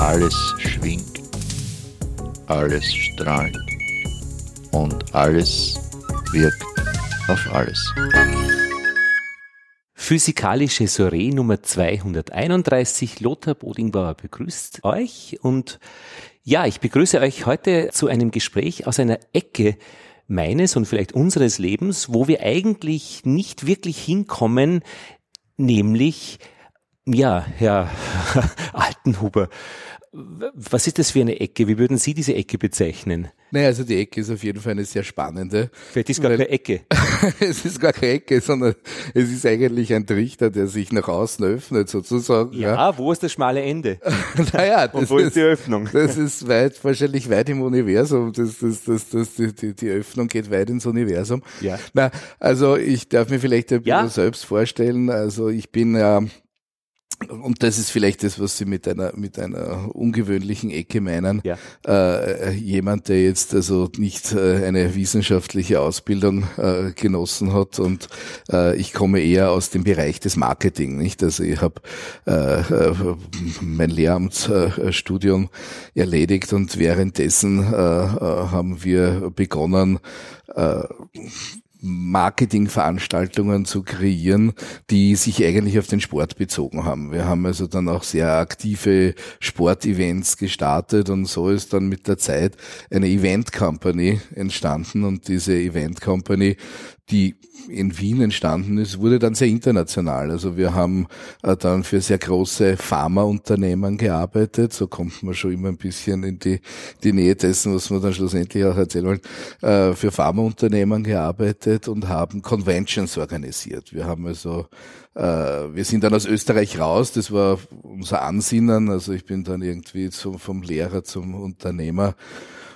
Alles schwingt, alles strahlt und alles wirkt auf alles. Physikalische Soiree Nummer 231. Lothar Bodingbauer begrüßt euch und ja, ich begrüße euch heute zu einem Gespräch aus einer Ecke meines und vielleicht unseres Lebens, wo wir eigentlich nicht wirklich hinkommen, nämlich ja, Herr Altenhuber, was ist das für eine Ecke? Wie würden Sie diese Ecke bezeichnen? Naja, also die Ecke ist auf jeden Fall eine sehr spannende. Vielleicht ist gar keine Ecke. es ist gar keine Ecke, sondern es ist eigentlich ein Trichter, der sich nach außen öffnet, sozusagen. Ja, ja. wo ist das schmale Ende? naja, das Und wo ist, ist, die Öffnung? Das ist weit, wahrscheinlich weit im Universum. Das, das, das, das, die, die, die Öffnung geht weit ins Universum. Ja. Na, also ich darf mir vielleicht ein bisschen ja. selbst vorstellen. Also ich bin ja und das ist vielleicht das, was Sie mit einer mit einer ungewöhnlichen Ecke meinen. Ja. Äh, jemand, der jetzt also nicht äh, eine wissenschaftliche Ausbildung äh, genossen hat und äh, ich komme eher aus dem Bereich des Marketing, nicht? Also ich habe äh, äh, mein Lehramtsstudium erledigt und währenddessen äh, haben wir begonnen Marketingveranstaltungen zu kreieren, die sich eigentlich auf den Sport bezogen haben. Wir haben also dann auch sehr aktive Sportevents gestartet und so ist dann mit der Zeit eine Event Company entstanden und diese Event Company die in Wien entstanden ist, wurde dann sehr international. Also wir haben äh, dann für sehr große Pharmaunternehmen gearbeitet. So kommt man schon immer ein bisschen in die, die Nähe dessen, was wir dann schlussendlich auch erzählen wollen. Äh, für Pharmaunternehmen gearbeitet und haben Conventions organisiert. Wir haben also äh, wir sind dann aus Österreich raus, das war unser Ansinnen. Also ich bin dann irgendwie zum, vom Lehrer zum Unternehmer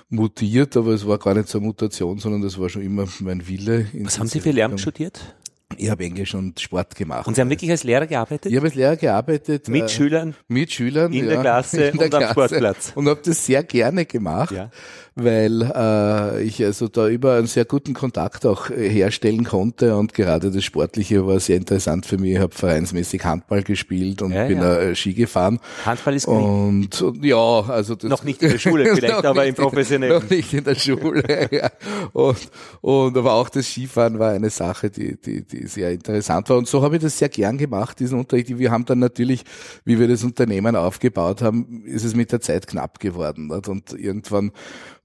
mutiert, aber es war gar nicht so eine Mutation, sondern das war schon immer mein Wille. Was haben Sie für Lehramt studiert? Ich habe Englisch und Sport gemacht. Und Sie haben wirklich als Lehrer gearbeitet? Ich habe als Lehrer gearbeitet. Mit äh, Schülern? Mit Schülern. In ja, der Klasse in der und Klasse. am Sportplatz. Und habe das sehr gerne gemacht. Ja weil äh, ich also da über einen sehr guten Kontakt auch herstellen konnte und gerade das Sportliche war sehr interessant für mich. Ich habe vereinsmäßig Handball gespielt und ja, bin ja. Äh, Ski gefahren. Handball ist und, und ja, also das noch nicht in der Schule vielleicht, aber im professionellen. Noch nicht in der Schule. ja. Und und aber auch das Skifahren war eine Sache, die die die sehr interessant war und so habe ich das sehr gern gemacht diesen Unterricht. Wir haben dann natürlich, wie wir das Unternehmen aufgebaut haben, ist es mit der Zeit knapp geworden und irgendwann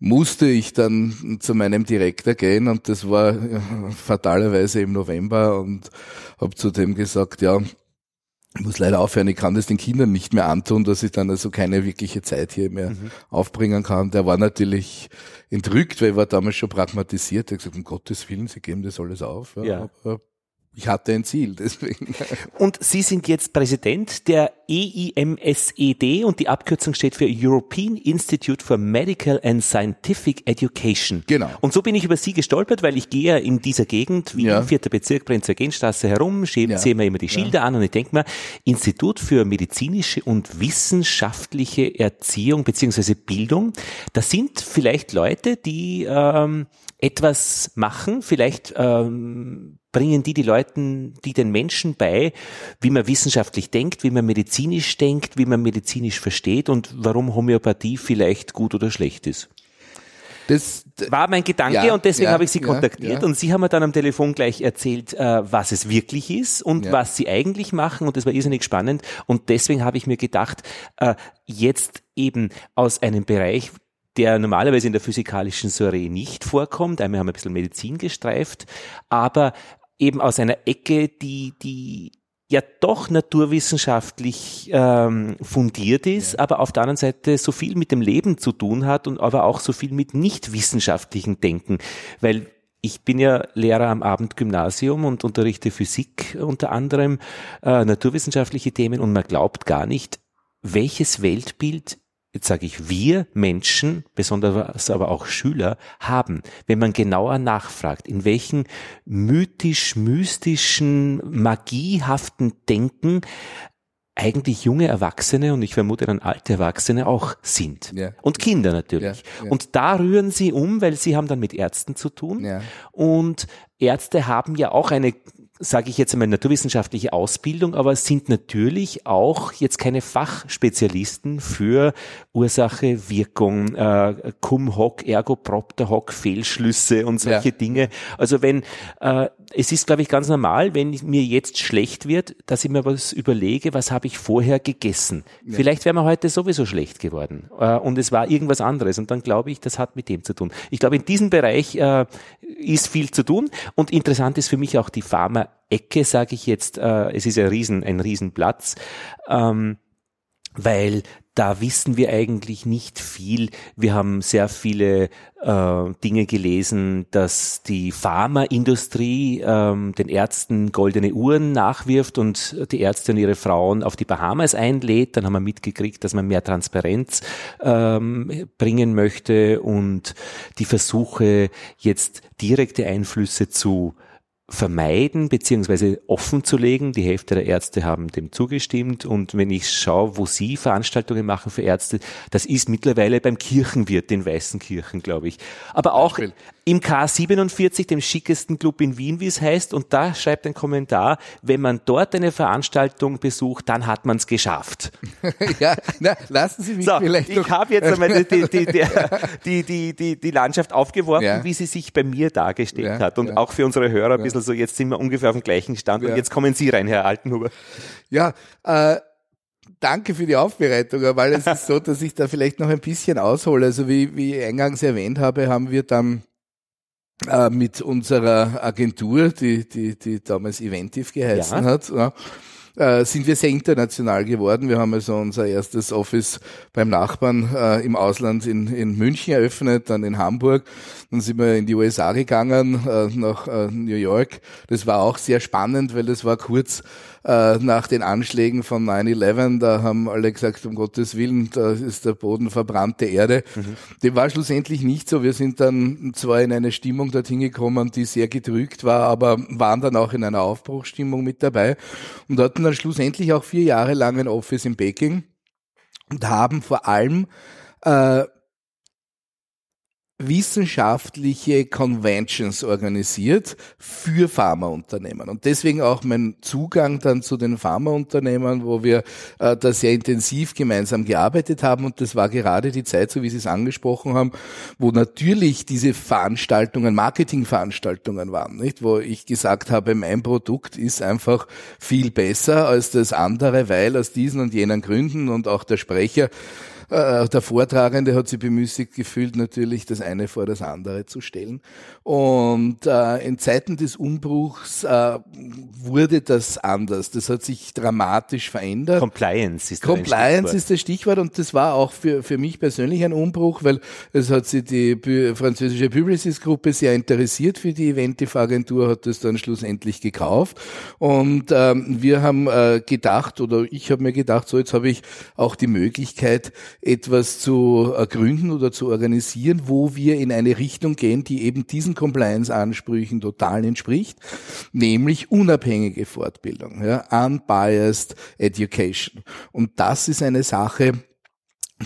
musste ich dann zu meinem Direktor gehen und das war fatalerweise im November und habe zu dem gesagt, ja, ich muss leider aufhören, ich kann das den Kindern nicht mehr antun, dass ich dann also keine wirkliche Zeit hier mehr mhm. aufbringen kann. Der war natürlich entrückt, weil er war damals schon pragmatisiert. Er hat gesagt, um Gottes Willen, Sie geben das alles auf. Ja, ja. Ich hatte ein Ziel, deswegen. Und Sie sind jetzt Präsident der EIMSED und die Abkürzung steht für European Institute for Medical and Scientific Education. Genau. Und so bin ich über Sie gestolpert, weil ich gehe in dieser Gegend, wie ja. im vierter Bezirk, Prinzer Genstraße herum, ja. sehe mir immer die Schilder ja. an und ich denke mir, Institut für medizinische und wissenschaftliche Erziehung beziehungsweise Bildung, das sind vielleicht Leute, die ähm, etwas machen, vielleicht ähm, bringen die die Leuten, die den Menschen bei, wie man wissenschaftlich denkt, wie man medizinisch denkt, wie man medizinisch versteht und warum Homöopathie vielleicht gut oder schlecht ist. Das war mein Gedanke ja, und deswegen ja, habe ich Sie kontaktiert ja, und Sie haben mir dann am Telefon gleich erzählt, äh, was es wirklich ist und was Sie eigentlich machen und das war irrsinnig spannend und deswegen habe ich mir gedacht, äh, jetzt eben aus einem Bereich, der normalerweise in der physikalischen Soiree nicht vorkommt. Einmal haben wir ein bisschen Medizin gestreift, aber eben aus einer Ecke, die, die ja doch naturwissenschaftlich ähm, fundiert ist, ja. aber auf der anderen Seite so viel mit dem Leben zu tun hat und aber auch so viel mit nicht wissenschaftlichen Denken, weil ich bin ja Lehrer am Abendgymnasium und unterrichte Physik unter anderem, äh, naturwissenschaftliche Themen und man glaubt gar nicht, welches Weltbild jetzt sage ich wir Menschen, besonders aber auch Schüler, haben, wenn man genauer nachfragt, in welchen mythisch-mystischen, magiehaften Denken eigentlich junge Erwachsene und ich vermute dann alte Erwachsene auch sind. Ja. Und Kinder natürlich. Ja, ja. Und da rühren sie um, weil sie haben dann mit Ärzten zu tun. Und Ärzte haben ja auch eine sage ich jetzt einmal, naturwissenschaftliche Ausbildung, aber sind natürlich auch jetzt keine Fachspezialisten für Ursache, Wirkung, äh, cum hoc, ergo propter hoc, Fehlschlüsse und solche ja. Dinge. Also wenn, äh, es ist, glaube ich, ganz normal, wenn mir jetzt schlecht wird, dass ich mir was überlege, was habe ich vorher gegessen. Ja. Vielleicht wäre mir heute sowieso schlecht geworden äh, und es war irgendwas anderes und dann glaube ich, das hat mit dem zu tun. Ich glaube, in diesem Bereich äh, ist viel zu tun und interessant ist für mich auch die Pharma-Ecke, sage ich jetzt. Äh, es ist ja riesen, ein Riesenplatz. Ähm, weil da wissen wir eigentlich nicht viel. Wir haben sehr viele äh, Dinge gelesen, dass die Pharmaindustrie ähm, den Ärzten goldene Uhren nachwirft und die Ärzte und ihre Frauen auf die Bahamas einlädt. Dann haben wir mitgekriegt, dass man mehr Transparenz ähm, bringen möchte und die Versuche, jetzt direkte Einflüsse zu vermeiden beziehungsweise offen zu legen. Die Hälfte der Ärzte haben dem zugestimmt und wenn ich schaue, wo sie Veranstaltungen machen für Ärzte, das ist mittlerweile beim Kirchenwirt, den Weißen Kirchen, glaube ich. Aber auch im K47, dem schickesten Club in Wien, wie es heißt. Und da schreibt ein Kommentar, wenn man dort eine Veranstaltung besucht, dann hat man es geschafft. ja, na, lassen Sie mich so, vielleicht. Ich habe jetzt einmal die, die, die, die, die, die Landschaft aufgeworfen, ja. wie sie sich bei mir dargestellt ja, hat. Und ja. auch für unsere Hörer ein bisschen so, jetzt sind wir ungefähr auf dem gleichen Stand. Und jetzt kommen Sie rein, Herr Altenhuber. Ja, äh, danke für die Aufbereitung, weil es ist so, dass ich da vielleicht noch ein bisschen aushole. Also wie, wie ich eingangs erwähnt habe, haben wir dann äh, mit unserer Agentur, die, die, die damals Eventiv geheißen ja. hat, ja, äh, sind wir sehr international geworden. Wir haben also unser erstes Office beim Nachbarn äh, im Ausland in, in München eröffnet, dann in Hamburg. Dann sind wir in die USA gegangen, äh, nach äh, New York. Das war auch sehr spannend, weil das war kurz äh, nach den Anschlägen von 9-11, da haben alle gesagt, um Gottes Willen, da ist der Boden verbrannte Erde. Mhm. Dem war schlussendlich nicht so. Wir sind dann zwar in eine Stimmung dorthin gekommen, die sehr gedrückt war, aber waren dann auch in einer Aufbruchsstimmung mit dabei und hatten dann schlussendlich auch vier Jahre lang ein Office in Peking und haben vor allem äh, wissenschaftliche Conventions organisiert für Pharmaunternehmen. Und deswegen auch mein Zugang dann zu den Pharmaunternehmen, wo wir äh, da sehr intensiv gemeinsam gearbeitet haben. Und das war gerade die Zeit, so wie Sie es angesprochen haben, wo natürlich diese Veranstaltungen, Marketingveranstaltungen waren, nicht? Wo ich gesagt habe, mein Produkt ist einfach viel besser als das andere, weil aus diesen und jenen Gründen und auch der Sprecher äh, der Vortragende hat sich bemüßigt gefühlt, natürlich das eine vor das andere zu stellen. Und äh, in Zeiten des Umbruchs äh, wurde das anders. Das hat sich dramatisch verändert. Compliance ist Compliance ist das Stichwort und das war auch für, für mich persönlich ein Umbruch, weil es hat sich die französische Publicis-Gruppe sehr interessiert für die Eventive-Agentur, hat das dann schlussendlich gekauft. Und ähm, wir haben äh, gedacht, oder ich habe mir gedacht, so jetzt habe ich auch die Möglichkeit, etwas zu gründen oder zu organisieren, wo wir in eine Richtung gehen, die eben diesen Compliance-Ansprüchen total entspricht, nämlich unabhängige Fortbildung, ja, unbiased education. Und das ist eine Sache,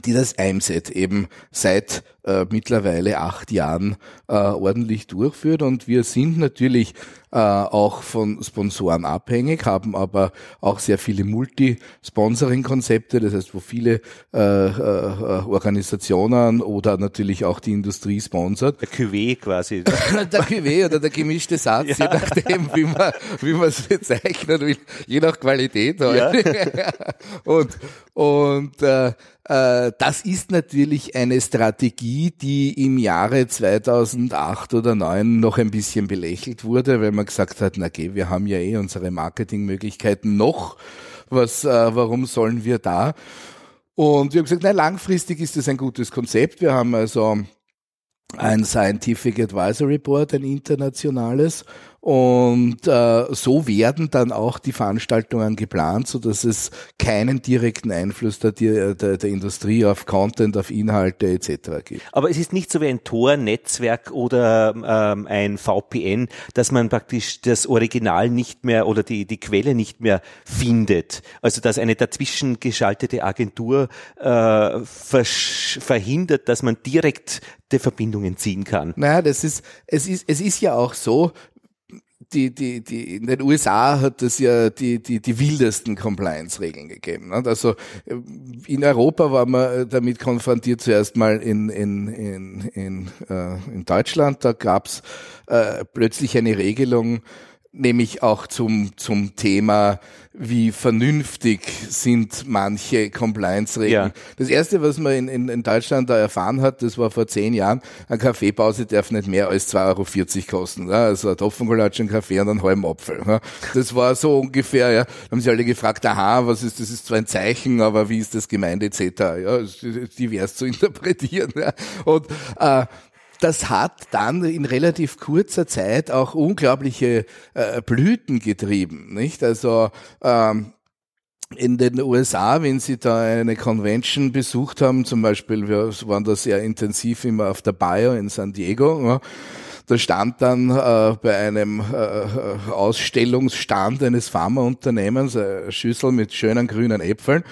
die das IMSET eben seit äh, mittlerweile acht Jahren äh, ordentlich durchführt. Und wir sind natürlich äh, auch von Sponsoren abhängig, haben aber auch sehr viele Multi-Sponsoring-Konzepte, das heißt, wo viele äh, äh, Organisationen oder natürlich auch die Industrie sponsert. Der QW quasi. der QW oder der gemischte Satz, ja. je nachdem, wie man wie man es bezeichnen will, je nach Qualität halt. Ja. und und äh, äh, das ist natürlich eine Strategie, die im Jahre 2008 oder 2009 noch ein bisschen belächelt wurde, weil man gesagt hat, na geh, wir haben ja eh unsere Marketingmöglichkeiten noch, was, äh, warum sollen wir da? Und wir haben gesagt, nein, langfristig ist das ein gutes Konzept. Wir haben also ein Scientific Advisory Board, ein internationales, und äh, so werden dann auch die Veranstaltungen geplant, so dass es keinen direkten Einfluss der, der, der Industrie auf Content, auf Inhalte etc. gibt. Aber es ist nicht so wie ein Tor-Netzwerk oder ähm, ein VPN, dass man praktisch das Original nicht mehr oder die, die Quelle nicht mehr findet. Also dass eine dazwischen geschaltete Agentur äh, verhindert, dass man direkt Verbindungen ziehen kann. Naja, das ist, es ist, es ist ja auch so, die, die, die, in den USA hat es ja die, die, die wildesten Compliance-Regeln gegeben. Nicht? Also äh, in Europa war man damit konfrontiert zuerst mal in, in, in, in, äh, in Deutschland. Da gab's äh, plötzlich eine Regelung, nämlich auch zum, zum Thema, wie vernünftig sind manche Compliance-Regeln. Ja. Das erste, was man in, in, in Deutschland da erfahren hat, das war vor zehn Jahren, eine Kaffeepause darf nicht mehr als 2,40 Euro kosten. Ja? Also ein Topfengolatsch, ein Kaffee und einen halben Apfel. Ja? Das war so ungefähr, ja. Da haben sie alle gefragt, aha, was ist, das ist zwar ein Zeichen, aber wie ist das gemeint, etc. Ja, divers zu interpretieren. Ja? Und äh, das hat dann in relativ kurzer Zeit auch unglaubliche äh, Blüten getrieben, nicht? Also ähm, in den USA, wenn Sie da eine Convention besucht haben, zum Beispiel, wir waren da sehr intensiv immer auf der Bio in San Diego, ja, da stand dann äh, bei einem äh, Ausstellungsstand eines Pharmaunternehmens eine Schüssel mit schönen grünen Äpfeln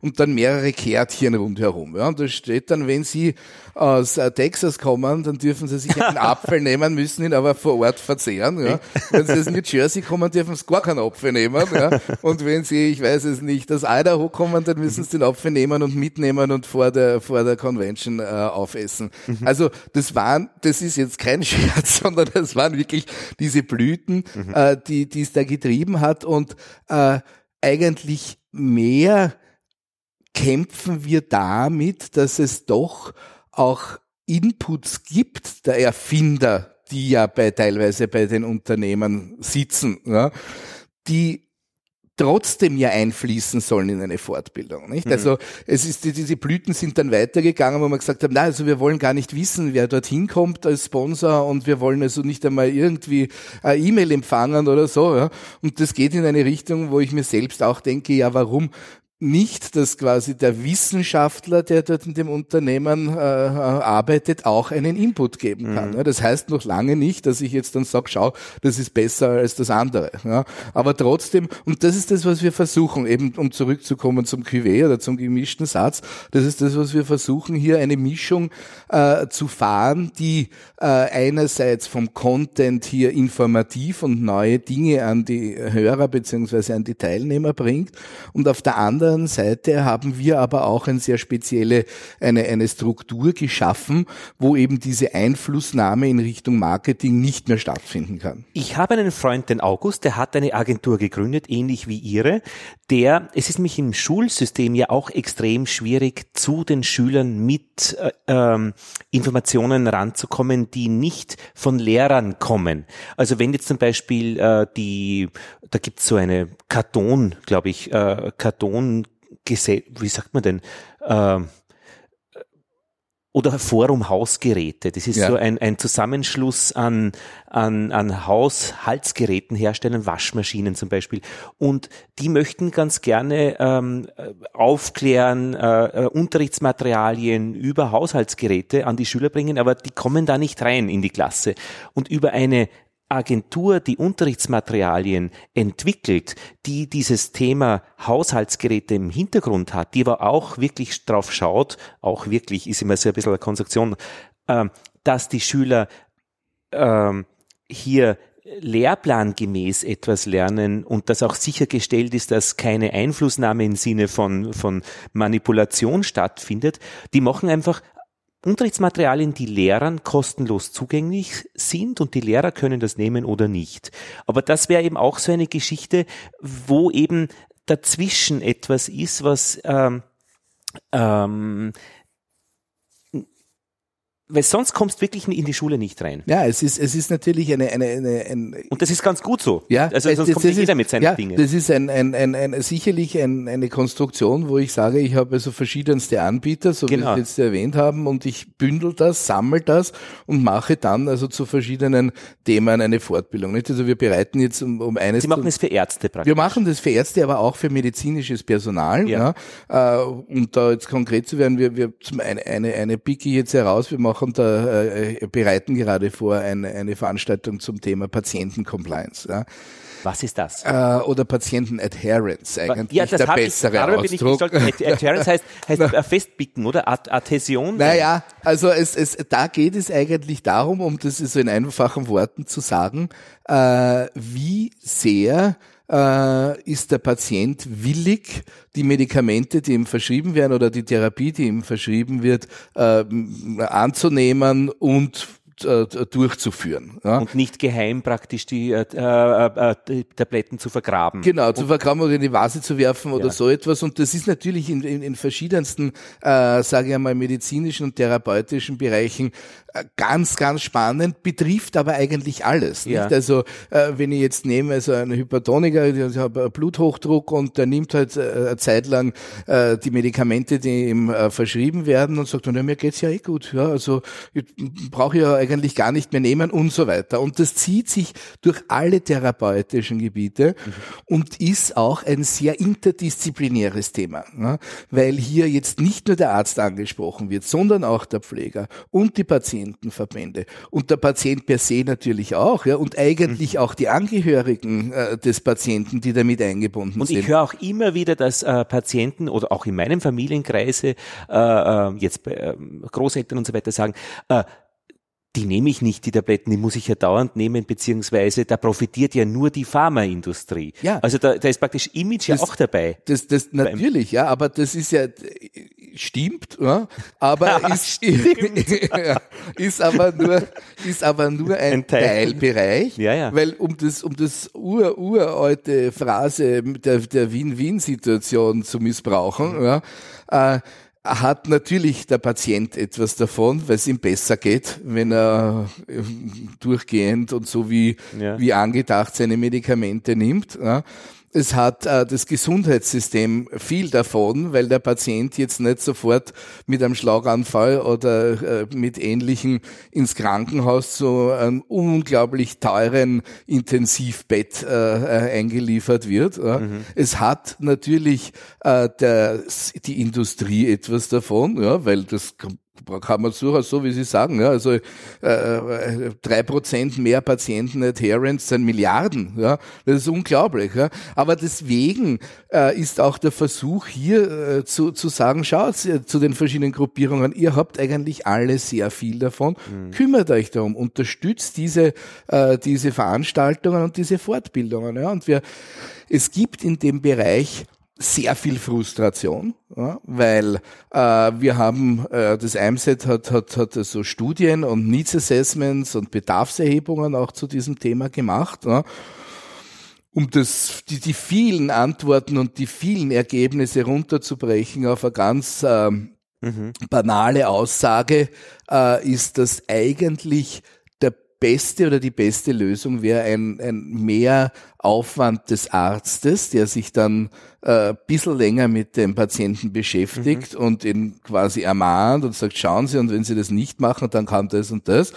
und dann mehrere Kärtchen rundherum. Ja, und da steht dann, wenn Sie aus äh, Texas kommen, dann dürfen Sie sich einen Apfel nehmen, müssen ihn aber vor Ort verzehren. Ja. Wenn Sie aus New Jersey kommen, dürfen Sie gar keinen Apfel nehmen. Ja. Und wenn Sie, ich weiß es nicht, aus Idaho kommen, dann müssen Sie den Apfel nehmen und mitnehmen und vor der, vor der Convention äh, aufessen. Mhm. Also das waren, das ist jetzt kein Scherz, sondern das waren wirklich diese Blüten, mhm. äh, die, die es da getrieben hat und äh, eigentlich mehr kämpfen wir damit, dass es doch auch Inputs gibt der Erfinder, die ja bei teilweise bei den Unternehmen sitzen, ja, die trotzdem ja einfließen sollen in eine Fortbildung. Nicht? Mhm. Also es ist diese Blüten sind dann weitergegangen, wo man gesagt hat, na also wir wollen gar nicht wissen, wer dorthin kommt als Sponsor und wir wollen also nicht einmal irgendwie eine E-Mail empfangen oder so. Ja? Und das geht in eine Richtung, wo ich mir selbst auch denke, ja warum nicht, dass quasi der Wissenschaftler, der dort in dem Unternehmen äh, arbeitet, auch einen Input geben kann. Mhm. Ja, das heißt noch lange nicht, dass ich jetzt dann sage, schau, das ist besser als das andere. Ja, aber trotzdem, und das ist das, was wir versuchen, eben um zurückzukommen zum Cuvée oder zum gemischten Satz, das ist das, was wir versuchen, hier eine Mischung äh, zu fahren, die äh, einerseits vom Content hier informativ und neue Dinge an die Hörer beziehungsweise an die Teilnehmer bringt und auf der anderen anderen Seite haben wir aber auch eine sehr spezielle, eine, eine Struktur geschaffen, wo eben diese Einflussnahme in Richtung Marketing nicht mehr stattfinden kann. Ich habe einen Freund, den August, der hat eine Agentur gegründet, ähnlich wie Ihre, der, es ist mich im Schulsystem ja auch extrem schwierig, zu den Schülern mit äh, ähm, Informationen ranzukommen, die nicht von Lehrern kommen. Also wenn jetzt zum Beispiel äh, die, da gibt es so eine Karton, glaube ich, äh, Karton wie sagt man denn, äh, oder Forum Hausgeräte. Das ist ja. so ein, ein Zusammenschluss an, an, an Haushaltsgeräten herstellen, Waschmaschinen zum Beispiel. Und die möchten ganz gerne ähm, aufklären, äh, äh Unterrichtsmaterialien über Haushaltsgeräte an die Schüler bringen, aber die kommen da nicht rein in die Klasse. Und über eine Agentur, die Unterrichtsmaterialien entwickelt, die dieses Thema Haushaltsgeräte im Hintergrund hat, die aber auch wirklich drauf schaut, auch wirklich ist immer so ein bisschen eine Konstruktion, äh, dass die Schüler äh, hier lehrplangemäß etwas lernen und dass auch sichergestellt ist, dass keine Einflussnahme im Sinne von, von Manipulation stattfindet, die machen einfach Unterrichtsmaterialien, die Lehrern kostenlos zugänglich sind und die Lehrer können das nehmen oder nicht. Aber das wäre eben auch so eine Geschichte, wo eben dazwischen etwas ist, was ähm, ähm, weil sonst kommst du wirklich in die Schule nicht rein. Ja, es ist, es ist natürlich eine, eine, eine ein Und das ist ganz gut so. Ja, also sonst das, kommt das jeder ist, mit seinen ja, Dingen. Das ist ein, ein, ein, ein sicherlich ein, eine Konstruktion, wo ich sage, ich habe also verschiedenste Anbieter, so genau. wie Sie jetzt erwähnt haben, und ich bündel das, sammle das und mache dann also zu verschiedenen Themen eine Fortbildung. Nicht? Also wir bereiten jetzt um, um eines. Sie machen das für Ärzte praktisch. Wir machen das für Ärzte, aber auch für medizinisches Personal. Ja. ja. Äh, um da jetzt konkret zu werden, wir, wir zum eine, eine, eine Picke jetzt heraus, wir machen und äh, bereiten gerade vor eine, eine Veranstaltung zum Thema Patientencompliance. Ja. Was ist das? Äh, oder Patienten-Adherence, eigentlich ja, das der bessere ich, Ausdruck. Ich Adherence heißt, heißt festbicken, oder? Adhäsion? Naja, also es, es, da geht es eigentlich darum, um das so in einfachen Worten zu sagen, äh, wie sehr äh, ist der Patient willig, die Medikamente, die ihm verschrieben werden oder die Therapie, die ihm verschrieben wird, äh, anzunehmen und äh, durchzuführen. Ja. Und nicht geheim praktisch die, äh, äh, die Tabletten zu vergraben. Genau, zu vergraben oder in die Vase zu werfen oder ja. so etwas. Und das ist natürlich in, in, in verschiedensten, äh, sage ich einmal, medizinischen und therapeutischen Bereichen äh, ganz, ganz spannend, betrifft aber eigentlich alles. Ja. Nicht? Also äh, wenn ich jetzt nehme, also einen Hypertoniker, ich habe Bluthochdruck und der nimmt halt äh, eine Zeit lang äh, die Medikamente, die ihm äh, verschrieben werden und sagt, na, mir geht's ja eh gut. Ja, also ich brauche ja eigentlich gar nicht mehr nehmen und so weiter. Und das zieht sich durch alle therapeutischen Gebiete mhm. und ist auch ein sehr interdisziplinäres Thema, ja? weil hier jetzt nicht nur der Arzt angesprochen wird, sondern auch der Pfleger und die Patienten Patientenverbände und der Patient per se natürlich auch, ja, und eigentlich mhm. auch die Angehörigen äh, des Patienten, die damit eingebunden und sind. Und ich höre auch immer wieder, dass äh, Patienten oder auch in meinem Familienkreise äh, äh jetzt bei äh, Großeltern und so weiter sagen, äh, die nehme ich nicht, die Tabletten, die muss ich ja dauernd nehmen, beziehungsweise da profitiert ja nur die Pharmaindustrie. Ja. Also da, da ist praktisch Image das, ja auch dabei. Das, das natürlich, ja, aber das ist ja stimmt, ja, aber ist, ist aber nur ist aber nur ein, ein Teil. Teilbereich, ja, ja. weil um das um das ur uralte Phrase der der Win-Win-Situation zu missbrauchen, mhm. ja, äh, hat natürlich der Patient etwas davon, weil es ihm besser geht, wenn er äh, durchgehend und so wie, ja. wie angedacht seine Medikamente nimmt. Ja es hat äh, das Gesundheitssystem viel davon, weil der Patient jetzt nicht sofort mit einem Schlaganfall oder äh, mit Ähnlichem ins Krankenhaus zu einem unglaublich teuren Intensivbett äh, äh eingeliefert wird. Mhm. Es hat natürlich äh, der, die Industrie etwas davon, ja, weil das kann man durchaus so, wie Sie sagen, ja, also äh, drei Prozent mehr Patienten Adherence sind Milliarden, ja, das ist unglaublich, ja. Aber deswegen äh, ist auch der Versuch hier äh, zu, zu sagen, schaut äh, zu den verschiedenen Gruppierungen, ihr habt eigentlich alle sehr viel davon, mhm. kümmert euch darum, unterstützt diese äh, diese Veranstaltungen und diese Fortbildungen, ja, und wir es gibt in dem Bereich sehr viel Frustration, ja, weil äh, wir haben, äh, das IMSET hat, hat, hat so Studien und Needs Assessments und Bedarfserhebungen auch zu diesem Thema gemacht. Ja, um das, die, die vielen Antworten und die vielen Ergebnisse runterzubrechen auf eine ganz äh, mhm. banale Aussage, äh, ist das eigentlich beste oder die beste Lösung wäre ein, ein mehr Aufwand des Arztes, der sich dann äh, bisschen länger mit dem Patienten beschäftigt mhm. und ihn quasi ermahnt und sagt, schauen Sie, und wenn Sie das nicht machen, dann kann das und das.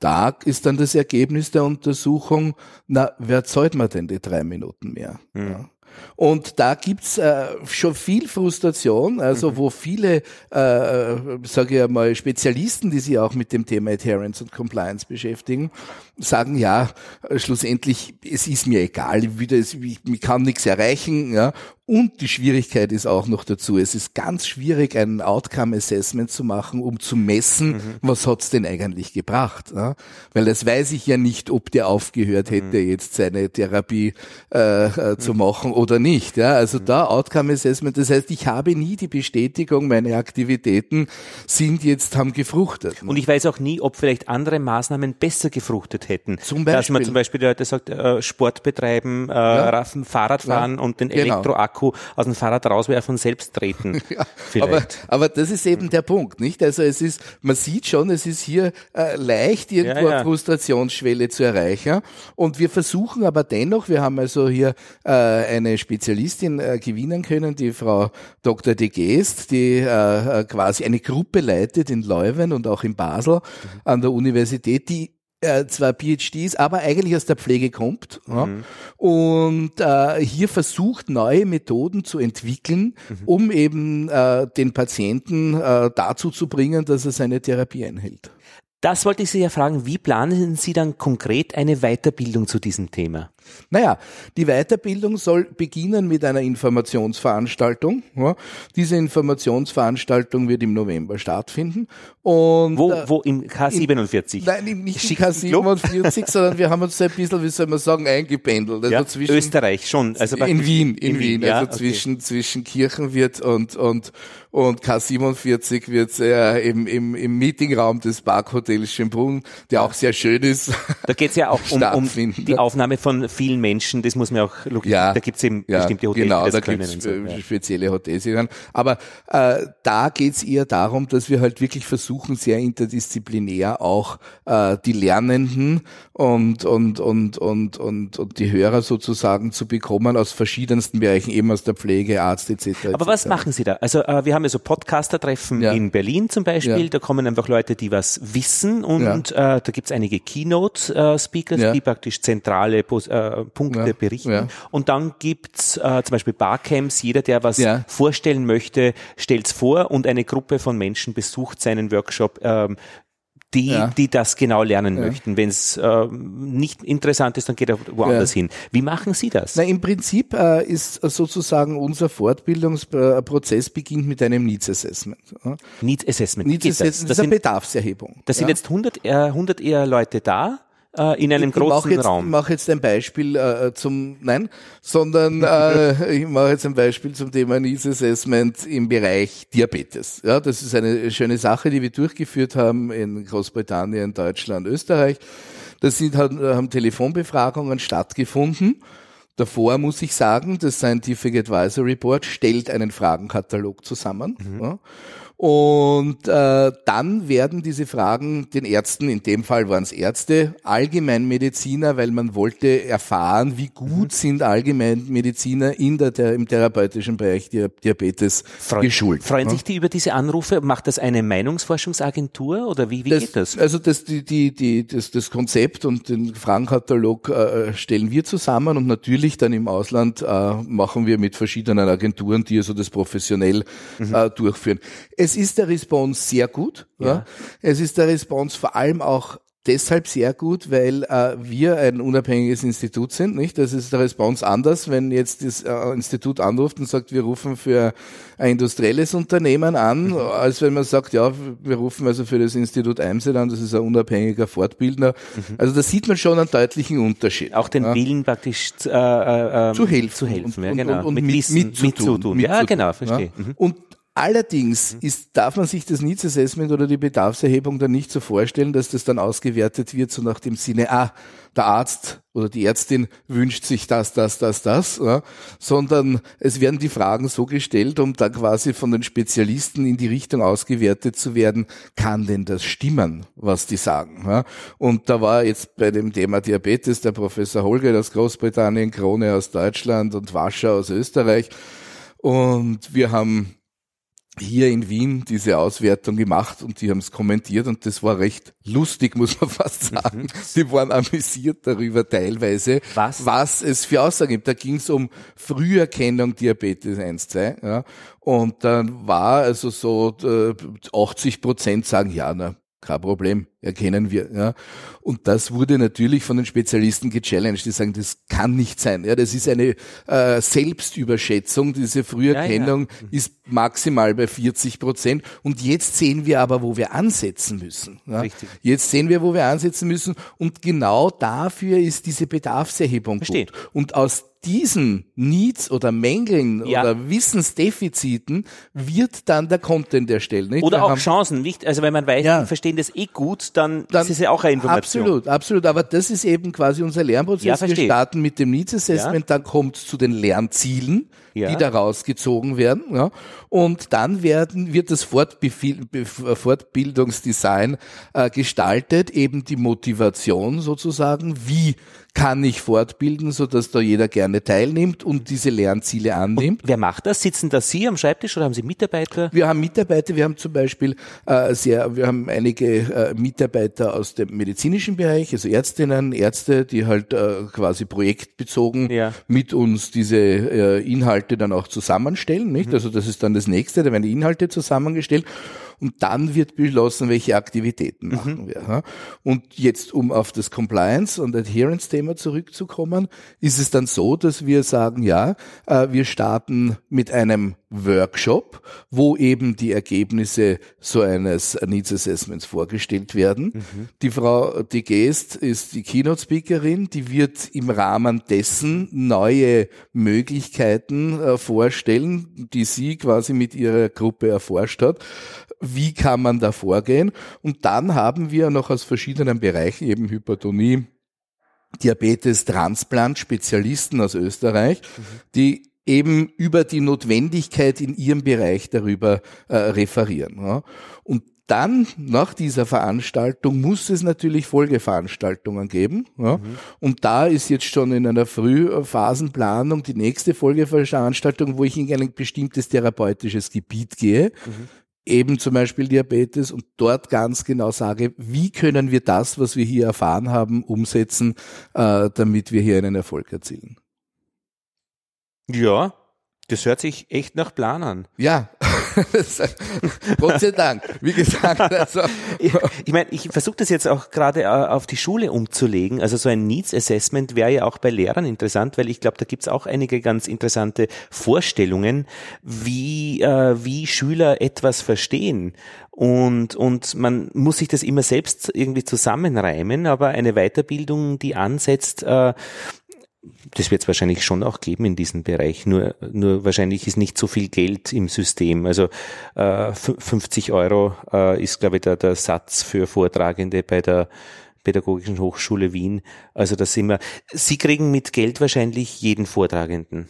Da ist dann das Ergebnis der Untersuchung, na, wer zahlt mir denn die drei Minuten mehr? Mhm. Ja. Und da gibt's äh, schon viel Frustration, also mhm. wo viele, äh, sage ich mal, Spezialisten, die sich auch mit dem Thema Adherence und Compliance beschäftigen, sagen, ja, schlussendlich, es ist mir egal, ich, ich kann nichts erreichen, ja, und die Schwierigkeit ist auch noch dazu, es ist ganz schwierig, ein Outcome-Assessment zu machen, um zu messen, mhm. was hat's denn eigentlich gebracht. Ja? Weil das weiß ich ja nicht, ob der aufgehört hätte, mhm. jetzt seine Therapie äh, äh, zu mhm. machen oder nicht. Ja? Also mhm. da Outcome-Assessment, das heißt, ich habe nie die Bestätigung, meine Aktivitäten sind jetzt, haben gefruchtet. Und ich weiß auch nie, ob vielleicht andere Maßnahmen besser gefruchtet hätten. Zum Beispiel. Dass man zum Beispiel, der Leute sagt, äh, Sport betreiben, äh, ja. Fahrradfahren ja. und den genau. Elektroakku Akku aus dem Fahrrad rauswerfen und selbst treten. ja, aber, aber das ist eben der Punkt, nicht? Also es ist, man sieht schon, es ist hier äh, leicht, irgendwo ja, ja. eine Frustrationsschwelle zu erreichen. Und wir versuchen aber dennoch, wir haben also hier äh, eine Spezialistin äh, gewinnen können, die Frau Dr. de Geest, die äh, äh, quasi eine Gruppe leitet in Leuven und auch in Basel an der Universität, die äh, zwar PhDs, aber eigentlich aus der Pflege kommt mhm. ja, und äh, hier versucht, neue Methoden zu entwickeln, mhm. um eben äh, den Patienten äh, dazu zu bringen, dass er seine Therapie einhält. Das wollte ich Sie ja fragen, wie planen Sie dann konkret eine Weiterbildung zu diesem Thema? Naja, die Weiterbildung soll beginnen mit einer Informationsveranstaltung. Ja, diese Informationsveranstaltung wird im November stattfinden. Und, wo, äh, wo im K47? In, nein, nicht im K47, sondern wir haben uns ein bisschen, wie soll man sagen, eingependelt. Also ja, zwischen, Österreich schon. Also in Wien, in, in Wien. Wien. Also okay. zwischen, zwischen Kirchenwirt und, und, und K47 wird äh, im, im, im Meetingraum des Parkhotels Schönbrunn, der auch sehr schön ist. Da geht es ja auch um, um die Aufnahme von vielen Menschen, das muss man auch, ja, da gibt es eben ja, bestimmte Hotels, genau, die das da können. Gibt's so, ja. spezielle Hotels. Aber äh, da geht es eher darum, dass wir halt wirklich versuchen, sehr interdisziplinär auch äh, die Lernenden und, und, und, und, und, und die Hörer sozusagen zu bekommen aus verschiedensten Bereichen, eben aus der Pflege, Arzt etc. Aber was machen Sie da? Also äh, wir haben ja so Podcaster-Treffen ja. in Berlin zum Beispiel, da kommen einfach Leute, die was wissen und äh, da gibt's einige Keynote-Speakers, die praktisch zentrale äh, Punkte berichten. Und dann gibt's äh, zum Beispiel Barcamps, jeder, der was vorstellen möchte, stellt's vor und eine Gruppe von Menschen besucht seinen Workshop ähm, die, ja. die das genau lernen ja. möchten. Wenn es äh, nicht interessant ist, dann geht er woanders ja. hin. Wie machen Sie das? Na, im Prinzip äh, ist sozusagen unser Fortbildungsprozess beginnt mit einem Needs Assessment. Needs Assessment. Needs Assessment das? das, ist eine Bedarfserhebung. Da sind jetzt 100, äh, 100 eher Leute da äh, in einem ich, großen jetzt, Raum. Ich mache jetzt ein Beispiel äh, zum, nein, sondern äh, ich mache jetzt ein Beispiel zum Thema Needs Assessment im Bereich Diabetes. Ja, das ist eine schöne Sache, die wir durchgeführt haben in Großbritannien, Deutschland, Österreich. Da sind, haben Telefonbefragungen stattgefunden. Davor muss ich sagen, das Scientific Advisory Board stellt einen Fragenkatalog zusammen. Mhm. Ja. Und äh, dann werden diese Fragen den Ärzten, in dem Fall waren es Ärzte, Allgemeinmediziner, weil man wollte erfahren, wie gut mhm. sind Allgemeinmediziner in der, der, im therapeutischen Bereich Diabetes Freu geschult. Freuen ja? sich die über diese Anrufe? Macht das eine Meinungsforschungsagentur oder wie, wie das, geht das? Also das, die, die, die, das, das Konzept und den Fragenkatalog äh, stellen wir zusammen und natürlich dann im Ausland äh, machen wir mit verschiedenen Agenturen, die also das professionell mhm. äh, durchführen. Es es ist der Response sehr gut. Ja. ja. Es ist der Response vor allem auch deshalb sehr gut, weil äh, wir ein unabhängiges Institut sind, nicht? Das ist der Response anders, wenn jetzt das äh, Institut anruft und sagt, wir rufen für ein industrielles Unternehmen an, mhm. als wenn man sagt, ja, wir rufen also für das Institut Eimsed an, das ist ein unabhängiger Fortbildner. Mhm. Also da sieht man schon einen deutlichen Unterschied. Auch den ja. Willen praktisch äh, äh, zu helfen, zu helfen, und, ja, genau. Und, und, und mit, mit, mit, zu tun. Ja, genau, verstehe. Ja. Mhm. Und Allerdings mhm. ist, darf man sich das Needs Assessment oder die Bedarfserhebung dann nicht so vorstellen, dass das dann ausgewertet wird, so nach dem Sinne, ah, der Arzt oder die Ärztin wünscht sich das, das, das, das, ja, sondern es werden die Fragen so gestellt, um dann quasi von den Spezialisten in die Richtung ausgewertet zu werden, kann denn das stimmen, was die sagen? Ja? Und da war jetzt bei dem Thema Diabetes der Professor Holger aus Großbritannien, Krone aus Deutschland und Wascher aus Österreich. Und wir haben hier in Wien diese Auswertung gemacht und die haben es kommentiert und das war recht lustig, muss man fast mhm. sagen. Die waren amüsiert darüber teilweise, was, was es für Aussagen gibt. Da ging es um Früherkennung Diabetes 1, 2. Ja, und dann war also so 80 äh, Prozent sagen, ja, na, kein Problem, erkennen wir. Ja. Und das wurde natürlich von den Spezialisten gechallenged. Die sagen, das kann nicht sein. Ja, das ist eine äh, Selbstüberschätzung. Diese Früherkennung ja, ja. Mhm. ist maximal bei 40 Prozent. Und jetzt sehen wir aber, wo wir ansetzen müssen. Ja. Richtig. Jetzt sehen wir, wo wir ansetzen müssen. Und genau dafür ist diese Bedarfserhebung Versteht. gut. Und aus diesen Needs oder Mängeln ja. oder Wissensdefiziten wird dann der Content erstellt. Nicht? Oder Wir auch Chancen, nicht? Also wenn man weiß, ja. die verstehen das eh gut, dann, dann ist es ja auch eine Information. Absolut, absolut. Aber das ist eben quasi unser Lernprozess. Ja, Wir starten mit dem Needs Assessment, dann kommt es zu den Lernzielen, die daraus gezogen werden. Ja? Und dann werden, wird das Fortbildungsdesign äh, gestaltet, eben die Motivation sozusagen, wie kann ich fortbilden, so dass da jeder gerne teilnimmt und diese Lernziele annimmt. Und wer macht das? Sitzen da Sie am Schreibtisch oder haben Sie Mitarbeiter? Wir haben Mitarbeiter, wir haben zum Beispiel äh, sehr, wir haben einige äh, Mitarbeiter aus dem medizinischen Bereich, also Ärztinnen, Ärzte, die halt äh, quasi projektbezogen ja. mit uns diese äh, Inhalte dann auch zusammenstellen, nicht? Mhm. Also das ist dann das nächste, da werden die Inhalte zusammengestellt und dann wird beschlossen, welche Aktivitäten machen mhm. wir. Und jetzt, um auf das Compliance- und Adherence-Thema zurückzukommen, ist es dann so, dass wir sagen, ja, äh, wir starten mit einem Workshop, wo eben die Ergebnisse so eines Needs Assessments vorgestellt werden. Mhm. Die Frau die Geest ist die Keynote Speakerin, die wird im Rahmen dessen neue Möglichkeiten äh, vorstellen, die sie quasi mit ihrer Gruppe erforscht hat. Wie kann man da vorgehen? Und dann haben wir noch aus verschiedenen Bereichen, eben Hypertonie, Diabetes, Transplant, Spezialisten aus Österreich, mhm. die eben über die Notwendigkeit in ihrem Bereich darüber äh, referieren. Ja. Und dann, nach dieser Veranstaltung, muss es natürlich Folgeveranstaltungen geben. Ja. Mhm. Und da ist jetzt schon in einer Frühphasenplanung die nächste Folgeveranstaltung, wo ich in ein bestimmtes therapeutisches Gebiet gehe. Mhm. Eben zum Beispiel Diabetes und dort ganz genau sage, wie können wir das, was wir hier erfahren haben, umsetzen, äh, damit wir hier einen Erfolg erzielen. Ja, das hört sich echt nach Plan an. Ja, Gott sei Dank. Wie gesagt, also. ich, ich meine, ich versuche das jetzt auch gerade äh, auf die Schule umzulegen. Also so ein Needs Assessment wäre ja auch bei Lehrern interessant, weil ich glaube, da gibt's auch einige ganz interessante Vorstellungen, wie, äh, wie Schüler etwas verstehen. Und, und man muss sich das immer selbst irgendwie zusammenreimen, aber eine Weiterbildung, die ansetzt, äh, das wird es wahrscheinlich schon auch geben in diesem Bereich, nur, nur wahrscheinlich ist nicht so viel Geld im System. Also äh, 50 Euro äh, ist, glaube ich, der, der Satz für Vortragende bei der Pädagogischen Hochschule Wien. Also da sind wir. Sie kriegen mit Geld wahrscheinlich jeden Vortragenden.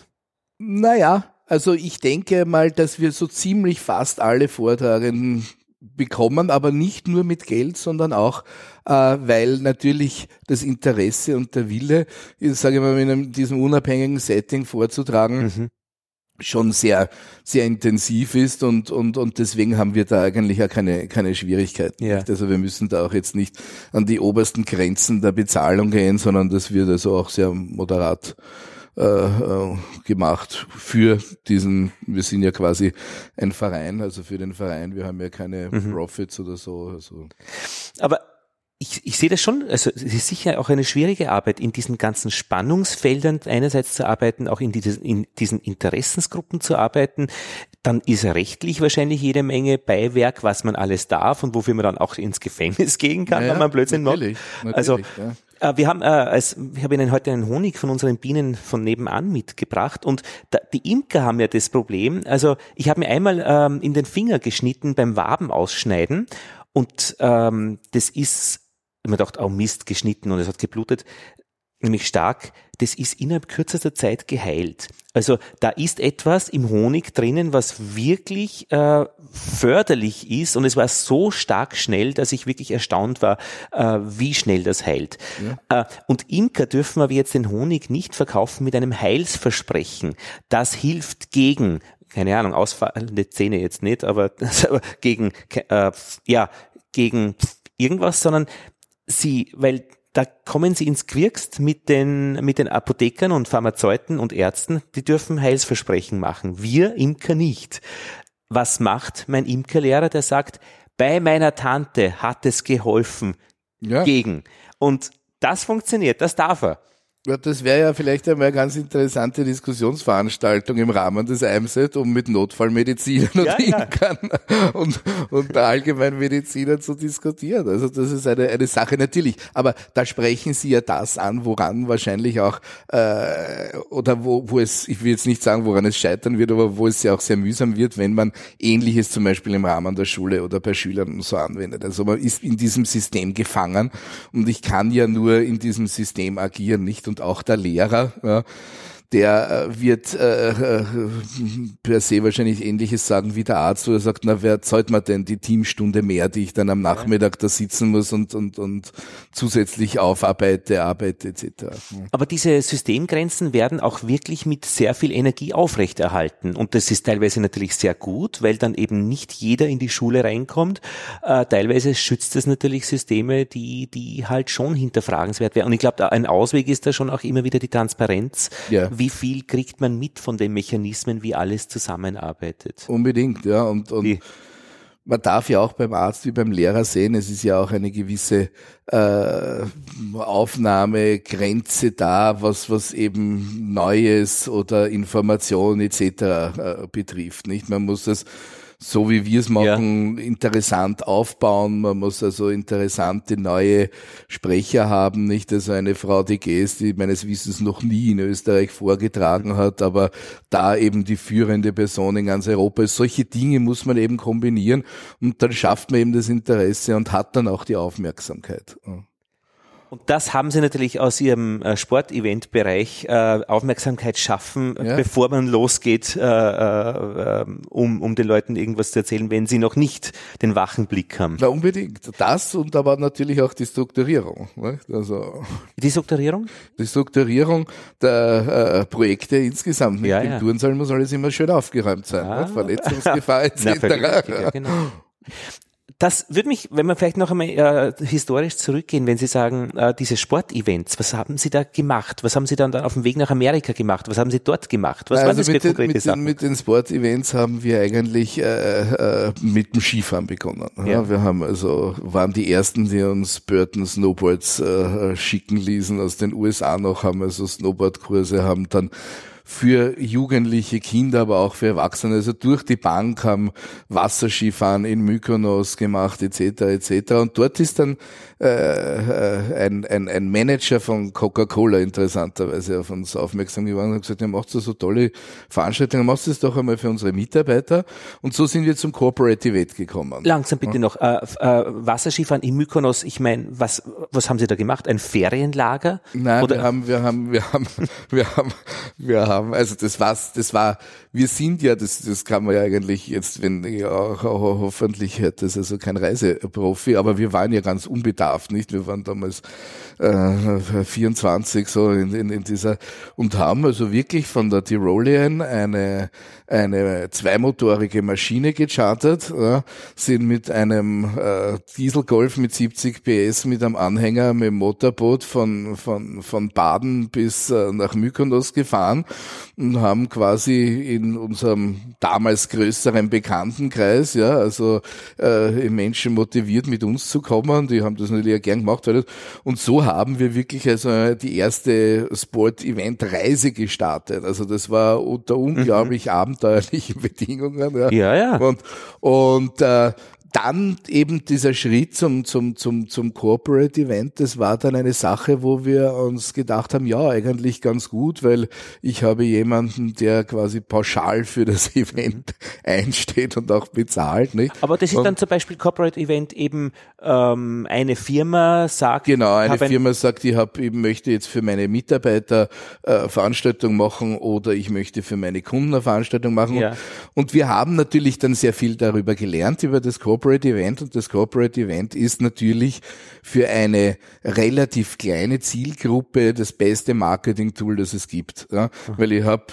Naja, also ich denke mal, dass wir so ziemlich fast alle Vortragenden bekommen, aber nicht nur mit Geld, sondern auch, äh, weil natürlich das Interesse und der Wille, ich sage mal, in diesem unabhängigen Setting vorzutragen, mhm. schon sehr, sehr intensiv ist und, und, und deswegen haben wir da eigentlich auch keine, keine Schwierigkeiten. Ja. Also wir müssen da auch jetzt nicht an die obersten Grenzen der Bezahlung gehen, sondern das wird also auch sehr moderat äh, äh, gemacht für diesen, wir sind ja quasi ein Verein, also für den Verein, wir haben ja keine mhm. Profits oder so. Also. Aber ich, ich sehe das schon, also es ist sicher auch eine schwierige Arbeit, in diesen ganzen Spannungsfeldern einerseits zu arbeiten, auch in, diese, in diesen Interessensgruppen zu arbeiten. Dann ist rechtlich wahrscheinlich jede Menge Beiwerk, was man alles darf und wofür man dann auch ins Gefängnis gehen kann, ja, wenn man Blödsinn macht. Also ja. Äh, wir haben, äh, als, ich habe Ihnen heute einen Honig von unseren Bienen von nebenan mitgebracht und da, die Imker haben ja das Problem. Also ich habe mir einmal ähm, in den Finger geschnitten beim Waben ausschneiden und ähm, das ist, ich mir gedacht, oh Mist, geschnitten und es hat geblutet nämlich stark, das ist innerhalb kürzester Zeit geheilt. Also da ist etwas im Honig drinnen, was wirklich äh, förderlich ist und es war so stark schnell, dass ich wirklich erstaunt war, äh, wie schnell das heilt. Ja. Äh, und Imker dürfen aber jetzt den Honig nicht verkaufen mit einem Heilsversprechen. Das hilft gegen keine Ahnung, ausfallende Zähne jetzt nicht, aber, aber gegen, äh, ja, gegen irgendwas, sondern sie, weil da kommen sie ins Quirkst mit den, mit den Apothekern und Pharmazeuten und Ärzten, die dürfen Heilsversprechen machen. Wir Imker nicht. Was macht mein Imkerlehrer, der sagt, bei meiner Tante hat es geholfen ja. gegen. Und das funktioniert, das darf er. Ja, das wäre ja vielleicht einmal eine ganz interessante Diskussionsveranstaltung im Rahmen des IMSET, um mit Notfallmedizinern und ja, Inkern ja. und, und allgemeinen Medizinern zu diskutieren. Also das ist eine, eine Sache natürlich. Aber da sprechen Sie ja das an, woran wahrscheinlich auch, äh, oder wo, wo es, ich will jetzt nicht sagen, woran es scheitern wird, aber wo es ja auch sehr mühsam wird, wenn man Ähnliches zum Beispiel im Rahmen der Schule oder bei Schülern so anwendet. Also man ist in diesem System gefangen und ich kann ja nur in diesem System agieren, nicht? und auch der Lehrer. Ja, der äh, wird äh, äh, per se wahrscheinlich ähnliches sagen wie der Arzt, wo er sagt, na wer zahlt mir denn die Teamstunde mehr, die ich dann am Nachmittag da sitzen muss und, und, und zusätzlich aufarbeite, arbeite etc. Aber diese Systemgrenzen werden auch wirklich mit sehr viel Energie aufrechterhalten und das ist teilweise natürlich sehr gut, weil dann eben nicht jeder in die Schule reinkommt. Äh, teilweise schützt es natürlich Systeme, die, die halt schon hinterfragenswert wären. Und ich glaube, ein Ausweg ist da schon auch immer wieder die Transparenz. Ja wie viel kriegt man mit von den Mechanismen, wie alles zusammenarbeitet? Unbedingt, ja. Und, und man darf ja auch beim Arzt wie beim Lehrer sehen, es ist ja auch eine gewisse äh, Aufnahmegrenze da, was, was eben Neues oder Information etc. Äh, betrifft. Nicht? Man muss es so wie wir es machen, ja. interessant aufbauen. Man muss also interessante neue Sprecher haben, nicht also eine Frau die Gest, die meines Wissens noch nie in Österreich vorgetragen hat, aber da eben die führende Person in ganz Europa ist. Solche Dinge muss man eben kombinieren und dann schafft man eben das Interesse und hat dann auch die Aufmerksamkeit. Und das haben sie natürlich aus ihrem äh, Sportevent-Bereich äh, Aufmerksamkeit schaffen, ja. bevor man losgeht, äh, äh, um, um den Leuten irgendwas zu erzählen, wenn sie noch nicht den wachen Blick haben. Na unbedingt. Das und aber natürlich auch die Strukturierung. Ne? Also die Strukturierung? Die Strukturierung der äh, Projekte insgesamt. Mit ja, dem ja. Turnsaal muss alles immer schön aufgeräumt sein. Ah. Ne? Verletzungsgefahr etc. Na, ja, genau. Das würde mich, wenn wir vielleicht noch einmal äh, historisch zurückgehen, wenn Sie sagen, äh, diese Sportevents, was haben Sie da gemacht? Was haben Sie dann, dann auf dem Weg nach Amerika gemacht? Was haben Sie dort gemacht? Was also waren das für konkrete mit Sachen? Den, mit den Sportevents haben wir eigentlich äh, äh, mit dem Skifahren begonnen. Ja. Wir haben also waren die ersten, die uns Burton Snowboards äh, schicken ließen aus den USA noch, haben also Snowboardkurse, haben dann für jugendliche Kinder, aber auch für Erwachsene. Also durch die Bank haben Wasserskifahren in Mykonos gemacht etc. etc. Und dort ist dann äh, ein, ein, ein Manager von Coca-Cola interessanterweise auf uns aufmerksam geworden und hat gesagt, ihr macht so, so tolle Veranstaltungen, macht es doch einmal für unsere Mitarbeiter. Und so sind wir zum Corporate Event gekommen. Langsam bitte ja. noch. Äh, äh, Wasserskifahren in Mykonos, ich meine, was, was haben Sie da gemacht? Ein Ferienlager? Nein, Oder? wir haben, wir haben, wir haben, wir haben, wir haben, also das war's, das war, wir sind ja, das, das kann man ja eigentlich jetzt, wenn, ja, hoffentlich hätte es also kein Reiseprofi, aber wir waren ja ganz unbedarft Kraft, nicht? Wir waren damals äh, 24 so in, in, in dieser und haben also wirklich von der Tyrolean eine eine zweimotorige Maschine gechartert, ja, sind mit einem äh, Dieselgolf mit 70 PS mit einem Anhänger mit dem Motorboot von von von Baden bis äh, nach Mykonos gefahren und haben quasi in unserem damals größeren Bekanntenkreis, ja, also äh, Menschen motiviert mit uns zu kommen, die haben das natürlich gern gemacht. Und so haben wir wirklich also die erste Sport-Event-Reise gestartet. Also das war unter unglaublich mhm. abenteuerlichen Bedingungen. Ja, ja. ja. Und, und äh, dann eben dieser Schritt zum, zum, zum, zum Corporate Event, das war dann eine Sache, wo wir uns gedacht haben, ja, eigentlich ganz gut, weil ich habe jemanden, der quasi pauschal für das Event einsteht und auch bezahlt, nicht? Aber das ist und dann zum Beispiel Corporate Event eben ähm, eine Firma sagt. Genau, eine Firma sagt, ich habe eben möchte jetzt für meine Mitarbeiter äh, Veranstaltung machen oder ich möchte für meine Kunden eine Veranstaltung machen. Ja. Und wir haben natürlich dann sehr viel darüber gelernt, über das Corporate Corporate Event und das Corporate Event ist natürlich für eine relativ kleine Zielgruppe das beste Marketing-Tool, das es gibt. Ja? Weil ich habe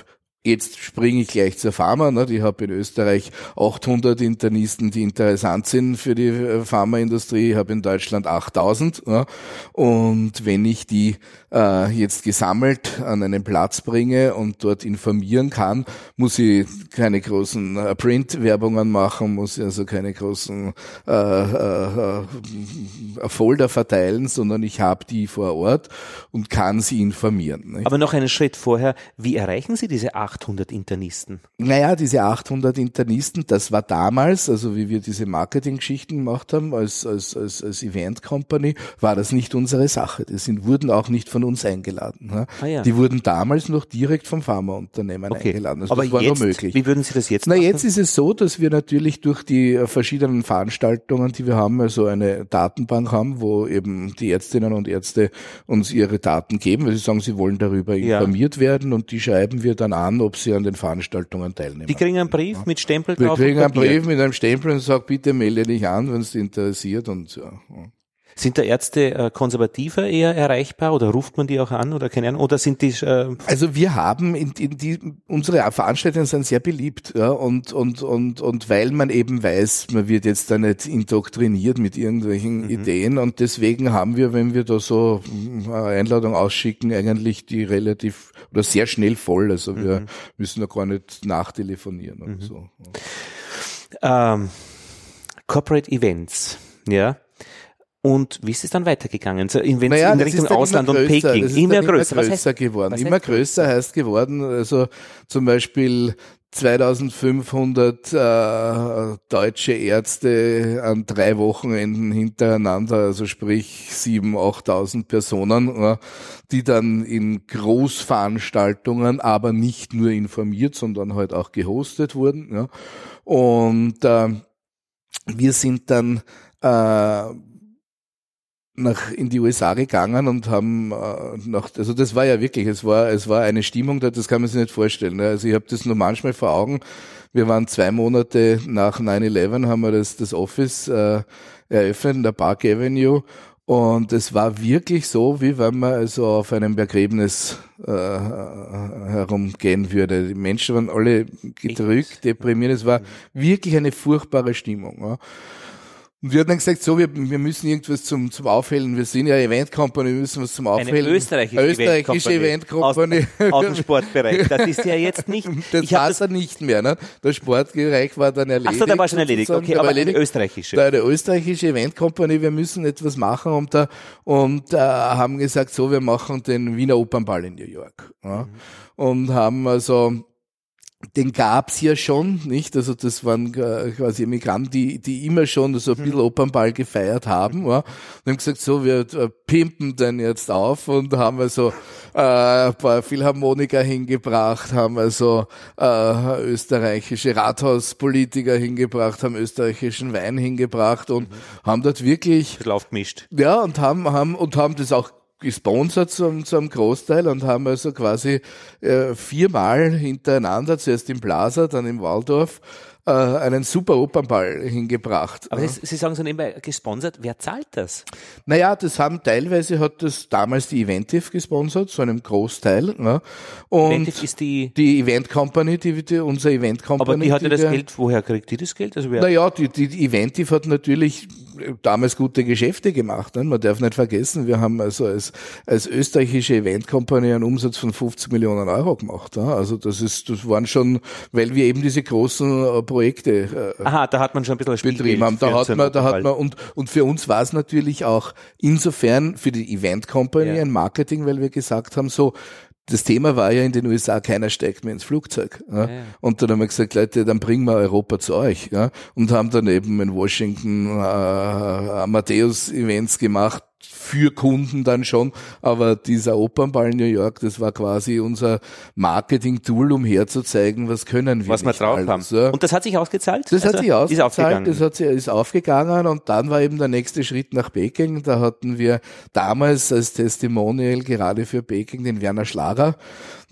Jetzt springe ich gleich zur Pharma. Ne? Ich habe in Österreich 800 Internisten, die interessant sind für die äh, Pharmaindustrie. Ich habe in Deutschland 8000. Ne? Und wenn ich die äh, jetzt gesammelt an einen Platz bringe und dort informieren kann, muss ich keine großen äh, Print-Werbungen machen, muss ich also keine großen äh, äh, äh, Folder verteilen, sondern ich habe die vor Ort und kann sie informieren. Nicht? Aber noch einen Schritt vorher, wie erreichen Sie diese 8 800 Internisten? Naja, diese 800 Internisten, das war damals, also wie wir diese Marketinggeschichten gemacht haben als, als, als, als Event Company, war das nicht unsere Sache. Die sind, wurden auch nicht von uns eingeladen. Ne? Ah, ja. Die wurden damals noch direkt vom Pharmaunternehmen okay. eingeladen. Also Aber das war jetzt, nur möglich. Wie würden Sie das jetzt machen? Na, jetzt ist es so, dass wir natürlich durch die verschiedenen Veranstaltungen, die wir haben, also eine Datenbank haben, wo eben die Ärztinnen und Ärzte uns ihre Daten geben, weil sie sagen, sie wollen darüber informiert ja. werden und die schreiben wir dann an, ob sie an den Veranstaltungen teilnehmen. Die kriegen einen Brief ja. mit Stempel drauf? Wir kriegen einen Brief mit einem Stempel und sagen, bitte melde dich an, wenn es dich interessiert und ja. Sind da Ärzte äh, konservativer eher erreichbar oder ruft man die auch an oder keine Ahnung? Oder sind die äh Also wir haben in, in die unsere Veranstaltungen sind sehr beliebt, ja, und, und, und, und weil man eben weiß, man wird jetzt da nicht indoktriniert mit irgendwelchen mhm. Ideen und deswegen haben wir, wenn wir da so eine Einladung ausschicken, eigentlich die relativ oder sehr schnell voll. Also wir mhm. müssen da gar nicht nachtelefonieren mhm. und so. Ähm, Corporate Events, ja. Und wie ist es dann weitergegangen? So, in, naja, in Richtung Ausland und Peking? Das ist immer größer. Immer größer heißt, geworden. Immer größer heißt geworden, also zum Beispiel 2500 äh, deutsche Ärzte an drei Wochenenden hintereinander, also sprich 7.000, 8.000 Personen, äh, die dann in Großveranstaltungen, aber nicht nur informiert, sondern halt auch gehostet wurden. Ja. Und äh, wir sind dann äh, nach in die USA gegangen und haben äh, nach also das war ja wirklich es war es war eine Stimmung da das kann man sich nicht vorstellen ne? also ich habe das nur manchmal vor Augen wir waren zwei Monate nach 9/11 haben wir das das Office äh, eröffnet in der Park Avenue und es war wirklich so wie wenn man also auf einem Begräbnis äh, herumgehen würde die Menschen waren alle gedrückt deprimiert es war wirklich eine furchtbare Stimmung ja? Und wir haben dann gesagt, so, wir, wir müssen irgendwas zum, zum Aufhellen. Wir sind ja Event Company, wir müssen was zum Aufhellen. Eine österreichische, österreichische Event Company. Aus, aus, dem Sportbereich. Das ist ja jetzt nicht. Das war es nicht mehr, ne? Der Sportbereich war dann erledigt. Ach so, der war schon erledigt. Okay, aber eine österreichische. Da eine österreichische Event Company, wir müssen etwas machen und da, und, äh, haben gesagt, so, wir machen den Wiener Opernball in New York. Ja? Mhm. Und haben also, den gab's ja schon, nicht? Also das waren äh, quasi Emigranten, die, die immer schon so ein bisschen mhm. Opernball gefeiert haben. Ja? Und haben gesagt, so, wir äh, pimpen den jetzt auf und haben also äh, ein paar Philharmoniker hingebracht, haben also äh, österreichische Rathauspolitiker hingebracht, haben österreichischen Wein hingebracht und mhm. haben dort wirklich... Lauf gemischt. Ja, und haben, haben, und haben das auch gesponsert zum, zum Großteil und haben also quasi äh, viermal hintereinander, zuerst im Plaza, dann im Waldorf, äh, einen super Opernball hingebracht. Aber Sie, Sie sagen so nebenbei gesponsert, wer zahlt das? Naja, das haben teilweise hat das damals die Eventiv gesponsert, so einem Großteil. Ja. Und Eventiv ist die die Event Company, die, die unser Event Company. Aber die hat ja das Geld, woher kriegt die das Geld? Also wer naja, die, die, die Eventiv hat natürlich damals gute Geschäfte gemacht. Ne? Man darf nicht vergessen, wir haben also als, als österreichische Event Company einen Umsatz von 50 Millionen Euro gemacht. Ja? Also das ist, das waren schon, weil wir eben diese großen äh, Projekte äh, Aha, da hat man schon ein bisschen betrieben haben. Da hat man, da hat man und und für uns war es natürlich auch insofern für die Event Company ja. ein Marketing, weil wir gesagt haben, so das Thema war ja in den USA, keiner steigt mehr ins Flugzeug. Ja? Ja. Und dann haben wir gesagt, Leute, dann bringen wir Europa zu euch. Ja? Und haben dann eben in Washington äh, Amadeus-Events gemacht, für Kunden dann schon, aber dieser Opernball in New York, das war quasi unser Marketing-Tool, um herzuzeigen, was können wir. Was wir drauf alles, haben. Ja. Und das hat sich ausgezahlt? Das also hat sich ausgezahlt, ist aufgegangen. das hat sich, ist aufgegangen und dann war eben der nächste Schritt nach Peking. Da hatten wir damals als Testimonial gerade für Peking den Werner Schlager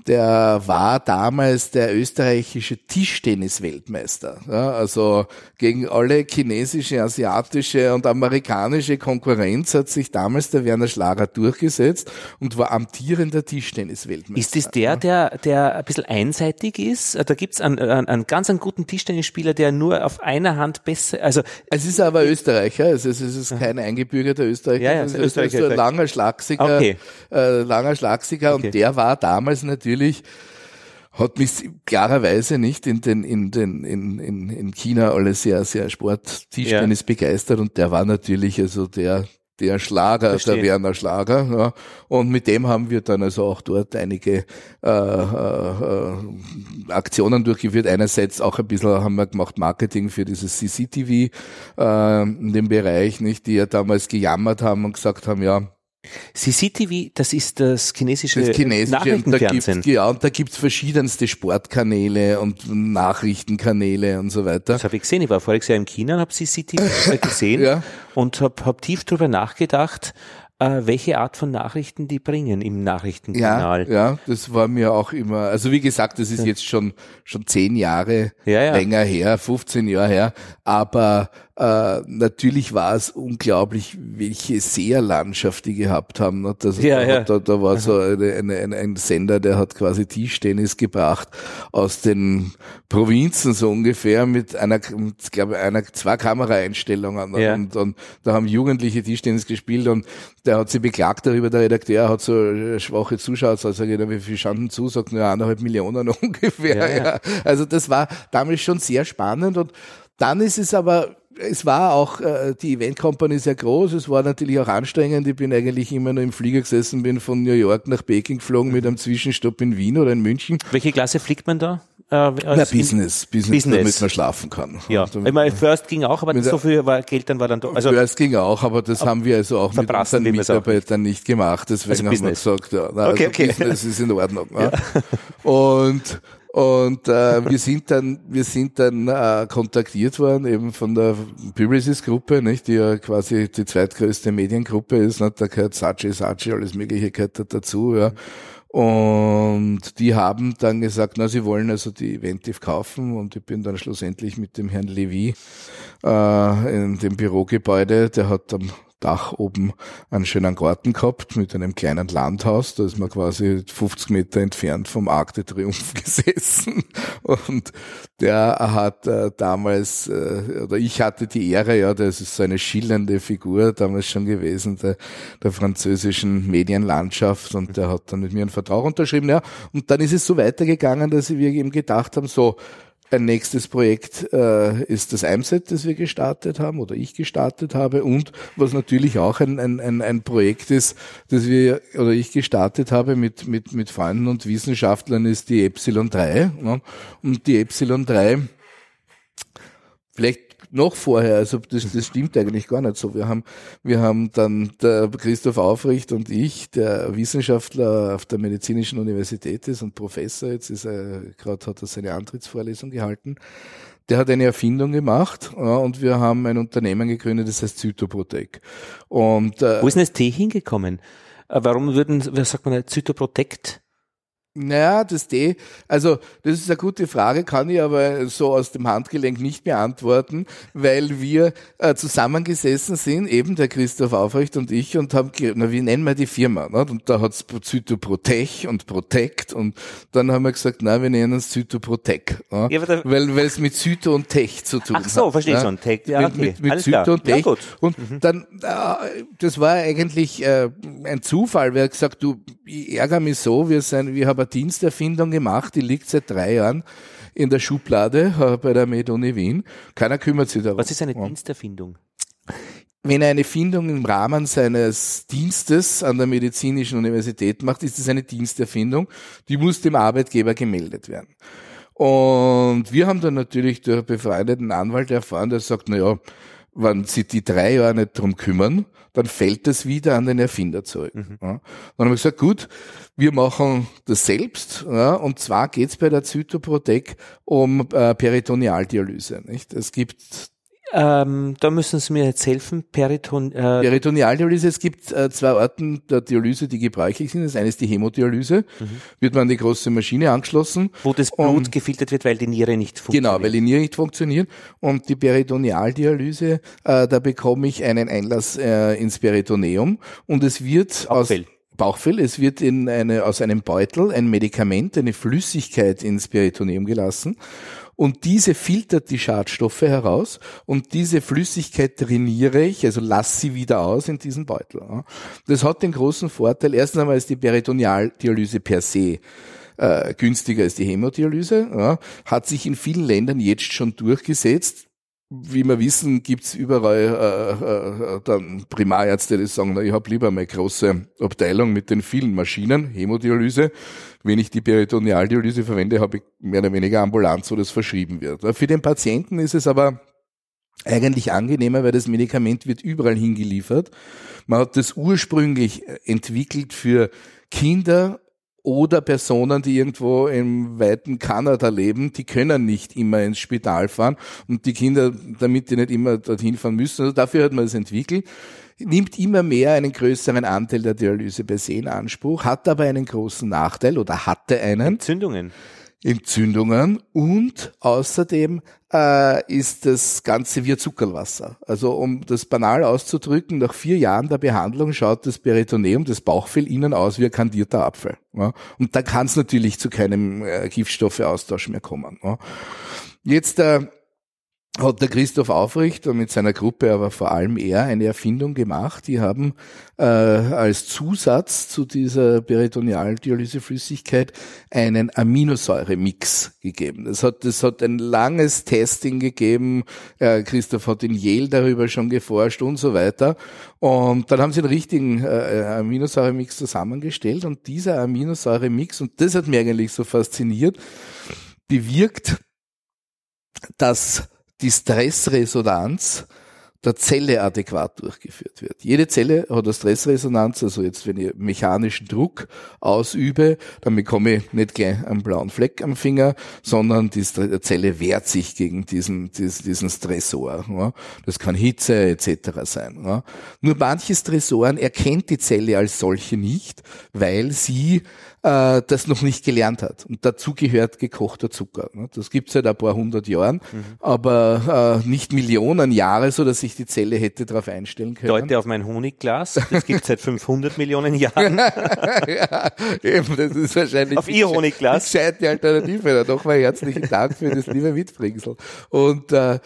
der war damals der österreichische Tischtennis-Weltmeister. Ja, also gegen alle chinesische, asiatische und amerikanische Konkurrenz hat sich damals der Werner Schlager durchgesetzt und war amtierender Tischtennis-Weltmeister. Ist das der, der, der ein bisschen einseitig ist? Da gibt's einen, einen, einen ganz einen guten Tischtennisspieler, der nur auf einer Hand besser, also. Es ist aber Österreicher, also es ist kein eingebürgerter Österreicher, ja, ja, es ist Österreicher, ein langer Schlagsiger, okay. äh, langer Schlagsiger okay. und der war damals natürlich natürlich hat mich klarerweise nicht in den in den in in, in China alle sehr sehr Sport Tischtennis ja. begeistert und der war natürlich also der der Schlager, Verstehe. der Werner Schlager. Ja. Und mit dem haben wir dann also auch dort einige äh, äh, Aktionen durchgeführt. Einerseits auch ein bisschen haben wir gemacht Marketing für dieses CCTV äh, in dem Bereich, nicht, die ja damals gejammert haben und gesagt haben, ja, CCTV, das ist das chinesische, das chinesische Nachrichtenfernsehen. Und da ja, und da gibt's verschiedenste Sportkanäle und Nachrichtenkanäle und so weiter. Das habe ich gesehen. Ich war voriges Jahr in China und habe CCTV gesehen ja. und habe hab tief drüber nachgedacht, äh, welche Art von Nachrichten die bringen im Nachrichtenkanal. Ja, ja, das war mir auch immer, also wie gesagt, das ist jetzt schon, schon zehn Jahre ja, ja. länger her, 15 Jahre her, aber äh, natürlich war es unglaublich, welche Seherlandschaft die gehabt haben. Ne? Das, ja, da, ja. Da, da war so eine, eine, eine, ein Sender, der hat quasi Tischtennis gebracht aus den Provinzen so ungefähr mit einer, ich glaube, einer, zwei Kameraeinstellungen. Ja. Und, und da haben Jugendliche Tischtennis gespielt und der hat sich beklagt darüber, der Redakteur hat so schwache Zuschauer, also wie viel standen zu, sagt nur eineinhalb Millionen ungefähr. Ja, ja. Also das war damals schon sehr spannend und dann ist es aber es war auch, äh, die Event Company sehr groß, es war natürlich auch anstrengend. Ich bin eigentlich immer nur im Flieger gesessen, bin von New York nach Peking geflogen mit einem Zwischenstopp in Wien oder in München. Welche Klasse fliegt man da? Äh, Na, Business, Business, Business, damit man schlafen kann. Ja, also, ich meine, First ging auch, aber so viel war, Geld dann war dann doch. Also First ging auch, aber das haben wir also auch mit unseren Mitarbeitern nicht gemacht. Deswegen also haben Business. wir gesagt, ja, na, okay, also okay. Business ist in Ordnung. Ja. Und und äh, wir sind dann, wir sind dann äh, kontaktiert worden eben von der Publicis-Gruppe, nicht, die ja quasi die zweitgrößte Mediengruppe ist. Nicht? Da gehört Sachi, Sachi, alles Mögliche gehört da dazu. Ja. Und die haben dann gesagt, na, sie wollen also die Eventiv kaufen und ich bin dann schlussendlich mit dem Herrn Levy äh, in dem Bürogebäude, der hat am Dach oben einen schönen Garten gehabt mit einem kleinen Landhaus. Da ist man quasi 50 Meter entfernt vom Arc de Triomphe gesessen. Und der hat äh, damals, äh, oder ich hatte die Ehre, ja, das ist so eine schillernde Figur damals schon gewesen, der, der französischen Medienlandschaft. Und der hat dann mit mir einen Vertrag unterschrieben. Ja. Und dann ist es so weitergegangen, dass wir eben gedacht haben, so, ein nächstes Projekt äh, ist das IMSET, das wir gestartet haben oder ich gestartet habe und was natürlich auch ein, ein, ein, Projekt ist, das wir oder ich gestartet habe mit, mit, mit Freunden und Wissenschaftlern, ist die Epsilon 3. Ne? Und die Epsilon 3 Vielleicht noch vorher, also das, das stimmt eigentlich gar nicht so. Wir haben, wir haben dann der Christoph Aufricht und ich, der Wissenschaftler auf der Medizinischen Universität ist und Professor, jetzt ist er, gerade hat er seine Antrittsvorlesung gehalten, der hat eine Erfindung gemacht ja, und wir haben ein Unternehmen gegründet, das heißt Zytoprotec. Und, äh, Wo ist denn das T hingekommen? Äh, warum würden, was sagt man, Zytoprotect? Naja, das D, also das ist eine gute Frage, kann ich aber so aus dem Handgelenk nicht beantworten, weil wir äh, zusammengesessen sind, eben der Christoph Aufrecht und ich, und haben, na, wie nennen wir die Firma? Ne? Und da hat's Zytoprotech und Protect und dann haben wir gesagt, na, wir nennen es Zytoprotec, ne? ja, weil es mit Zyto und Tech zu tun hat. Ach so, verstehe ne? schon, Tech, ja, okay. Mit, mit, mit Zyto und Tech. Ja, und mhm. dann, äh, das war eigentlich äh, ein Zufall, wer hat gesagt, du, ich ärgere mich so, wir sind, wir haben eine Diensterfindung gemacht, die liegt seit drei Jahren in der Schublade äh, bei der Med-Uni Wien. Keiner kümmert sich darum. Was ist eine Diensterfindung? Wenn er eine Findung im Rahmen seines Dienstes an der medizinischen Universität macht, ist es eine Diensterfindung. Die muss dem Arbeitgeber gemeldet werden. Und wir haben dann natürlich durch befreundeten Anwalt erfahren, der sagt, na ja, wenn sie die drei Jahre nicht drum kümmern, dann fällt das wieder an den Erfinder zurück. Mhm. Ja. Dann haben wir gesagt, gut, wir machen das selbst. Ja, und zwar geht's bei der Zytoprotec um äh, Peritonealdialyse. Nicht? Es gibt ähm, da müssen Sie mir jetzt helfen. Periton, äh Peritonealdialyse, es gibt äh, zwei Arten der Dialyse, die gebräuchlich sind. Das eine ist die Hämodialyse, mhm. wird man an die große Maschine angeschlossen. Wo das Blut und, gefiltert wird, weil die Niere nicht funktioniert. Genau, weil die Niere nicht funktioniert. Und die Peritonealdialyse, äh, da bekomme ich einen Einlass äh, ins Peritoneum und es wird aus Bauchfell. Es wird in eine, aus einem Beutel ein Medikament, eine Flüssigkeit ins Peritoneum gelassen und diese filtert die Schadstoffe heraus und diese Flüssigkeit trainiere ich, also lasse sie wieder aus in diesen Beutel. Das hat den großen Vorteil, erstens einmal ist die Peritonealdialyse per se äh, günstiger als die Hämodialyse, ja, hat sich in vielen Ländern jetzt schon durchgesetzt wie wir wissen, gibt's überall äh, äh, dann Primarärzte, die sagen, na, ich habe lieber eine große Abteilung mit den vielen Maschinen, Hämodialyse. Wenn ich die Peritonealdialyse verwende, habe ich mehr oder weniger ambulant, wo das verschrieben wird. Für den Patienten ist es aber eigentlich angenehmer, weil das Medikament wird überall hingeliefert. Man hat das ursprünglich entwickelt für Kinder oder Personen, die irgendwo im weiten Kanada leben, die können nicht immer ins Spital fahren und die Kinder, damit die nicht immer dorthin fahren müssen. Also dafür hat man es entwickelt nimmt immer mehr einen größeren Anteil der Dialyse per se in Anspruch, hat aber einen großen Nachteil oder hatte einen. Entzündungen. Entzündungen und außerdem äh, ist das Ganze wie Zuckerwasser. Also um das banal auszudrücken, nach vier Jahren der Behandlung schaut das Peritoneum, das Bauchfell innen aus wie ein kandierter Apfel. Ja? Und da kann es natürlich zu keinem äh, Giftstoffeaustausch mehr kommen. Ja? Jetzt äh, hat der Christoph Aufricht mit seiner Gruppe, aber vor allem er, eine Erfindung gemacht. Die haben äh, als Zusatz zu dieser Peritonealdialyseflüssigkeit einen Aminosäuremix gegeben. Das hat, das hat ein langes Testing gegeben. Äh, Christoph hat in Yale darüber schon geforscht und so weiter. Und dann haben sie einen richtigen äh, Aminosäuremix zusammengestellt und dieser Aminosäuremix, und das hat mich eigentlich so fasziniert, bewirkt, dass die Stressresonanz der Zelle adäquat durchgeführt wird. Jede Zelle hat eine Stressresonanz, also jetzt, wenn ich mechanischen Druck ausübe, dann bekomme ich nicht gleich einen blauen Fleck am Finger, sondern die Zelle wehrt sich gegen diesen, diesen Stressor. Das kann Hitze etc. sein. Nur manche Stressoren erkennt die Zelle als solche nicht, weil sie äh, das noch nicht gelernt hat. Und dazu gehört gekochter Zucker. Ne? Das gibt's seit ein paar hundert Jahren, mhm. aber äh, nicht Millionen Jahre, so dass sich die Zelle hätte darauf einstellen können. Leute auf mein Honigglas, das gibt's seit 500 Millionen Jahren. ja, eben, das ist wahrscheinlich auf ihr Honigglas. Die Alternative. Nochmal herzlichen Dank für das liebe Mitbringsel. Und äh,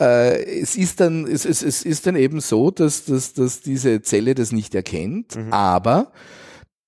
äh, es ist dann, es, es, es ist dann eben so, dass, dass, dass diese Zelle das nicht erkennt, mhm. aber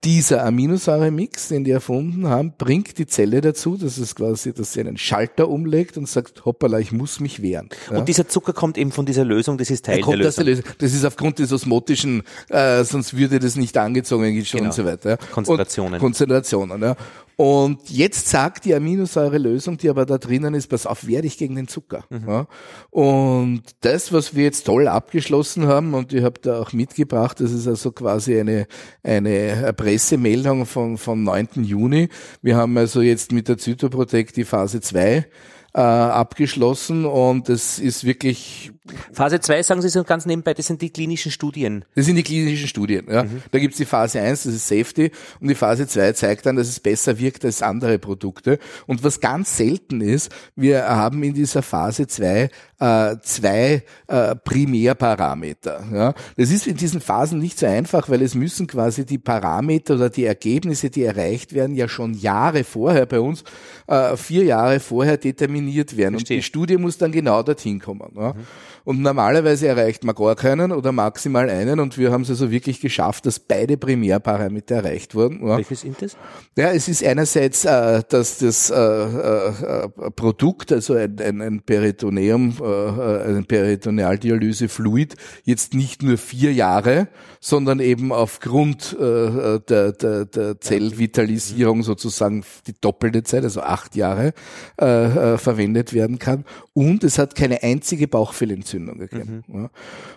dieser Aminosäuremix, den die erfunden haben, bringt die Zelle dazu, dass es quasi, dass sie einen Schalter umlegt und sagt, hoppala, ich muss mich wehren. Ja? Und dieser Zucker kommt eben von dieser Lösung, das ist Teil der Lösung. Der Lösung. Das ist aufgrund des osmotischen, äh, sonst würde das nicht angezogen schon genau. und so weiter. Ja? Konzentrationen. Und Konzentrationen, ja. Und jetzt sagt die Aminosäurelösung, die aber da drinnen ist, pass auf, werde ich gegen den Zucker. Mhm. Ja. Und das, was wir jetzt toll abgeschlossen haben, und ich habe da auch mitgebracht, das ist also quasi eine, eine Pressemeldung von, vom 9. Juni. Wir haben also jetzt mit der Zytoprotect die Phase 2 äh, abgeschlossen und es ist wirklich. Phase 2, sagen Sie so ganz nebenbei, das sind die klinischen Studien. Das sind die klinischen Studien, ja. Mhm. Da gibt's die Phase 1, das ist Safety, und die Phase 2 zeigt dann, dass es besser wirkt als andere Produkte. Und was ganz selten ist, wir haben in dieser Phase 2 äh, zwei äh, Primärparameter. Ja. Das ist in diesen Phasen nicht so einfach, weil es müssen quasi die Parameter oder die Ergebnisse, die erreicht werden, ja schon Jahre vorher bei uns, äh, vier Jahre vorher determiniert werden. Verstehe. Und die Studie muss dann genau dorthin kommen. Ja. Mhm. Und normalerweise erreicht man gar keinen oder maximal einen und wir haben es also wirklich geschafft, dass beide Primärparameter erreicht wurden. Ja. Welches sind das? Ja, es ist einerseits, äh, dass das äh, äh, Produkt, also ein, ein, ein Peritoneum, äh, ein Peritonealdialysefluid, jetzt nicht nur vier Jahre, sondern eben aufgrund äh, der, der, der Zellvitalisierung sozusagen die doppelte Zeit, also acht Jahre, äh, äh, verwendet werden kann. Und es hat keine einzige Bauchfellentzündung gegeben. Mhm. Ja.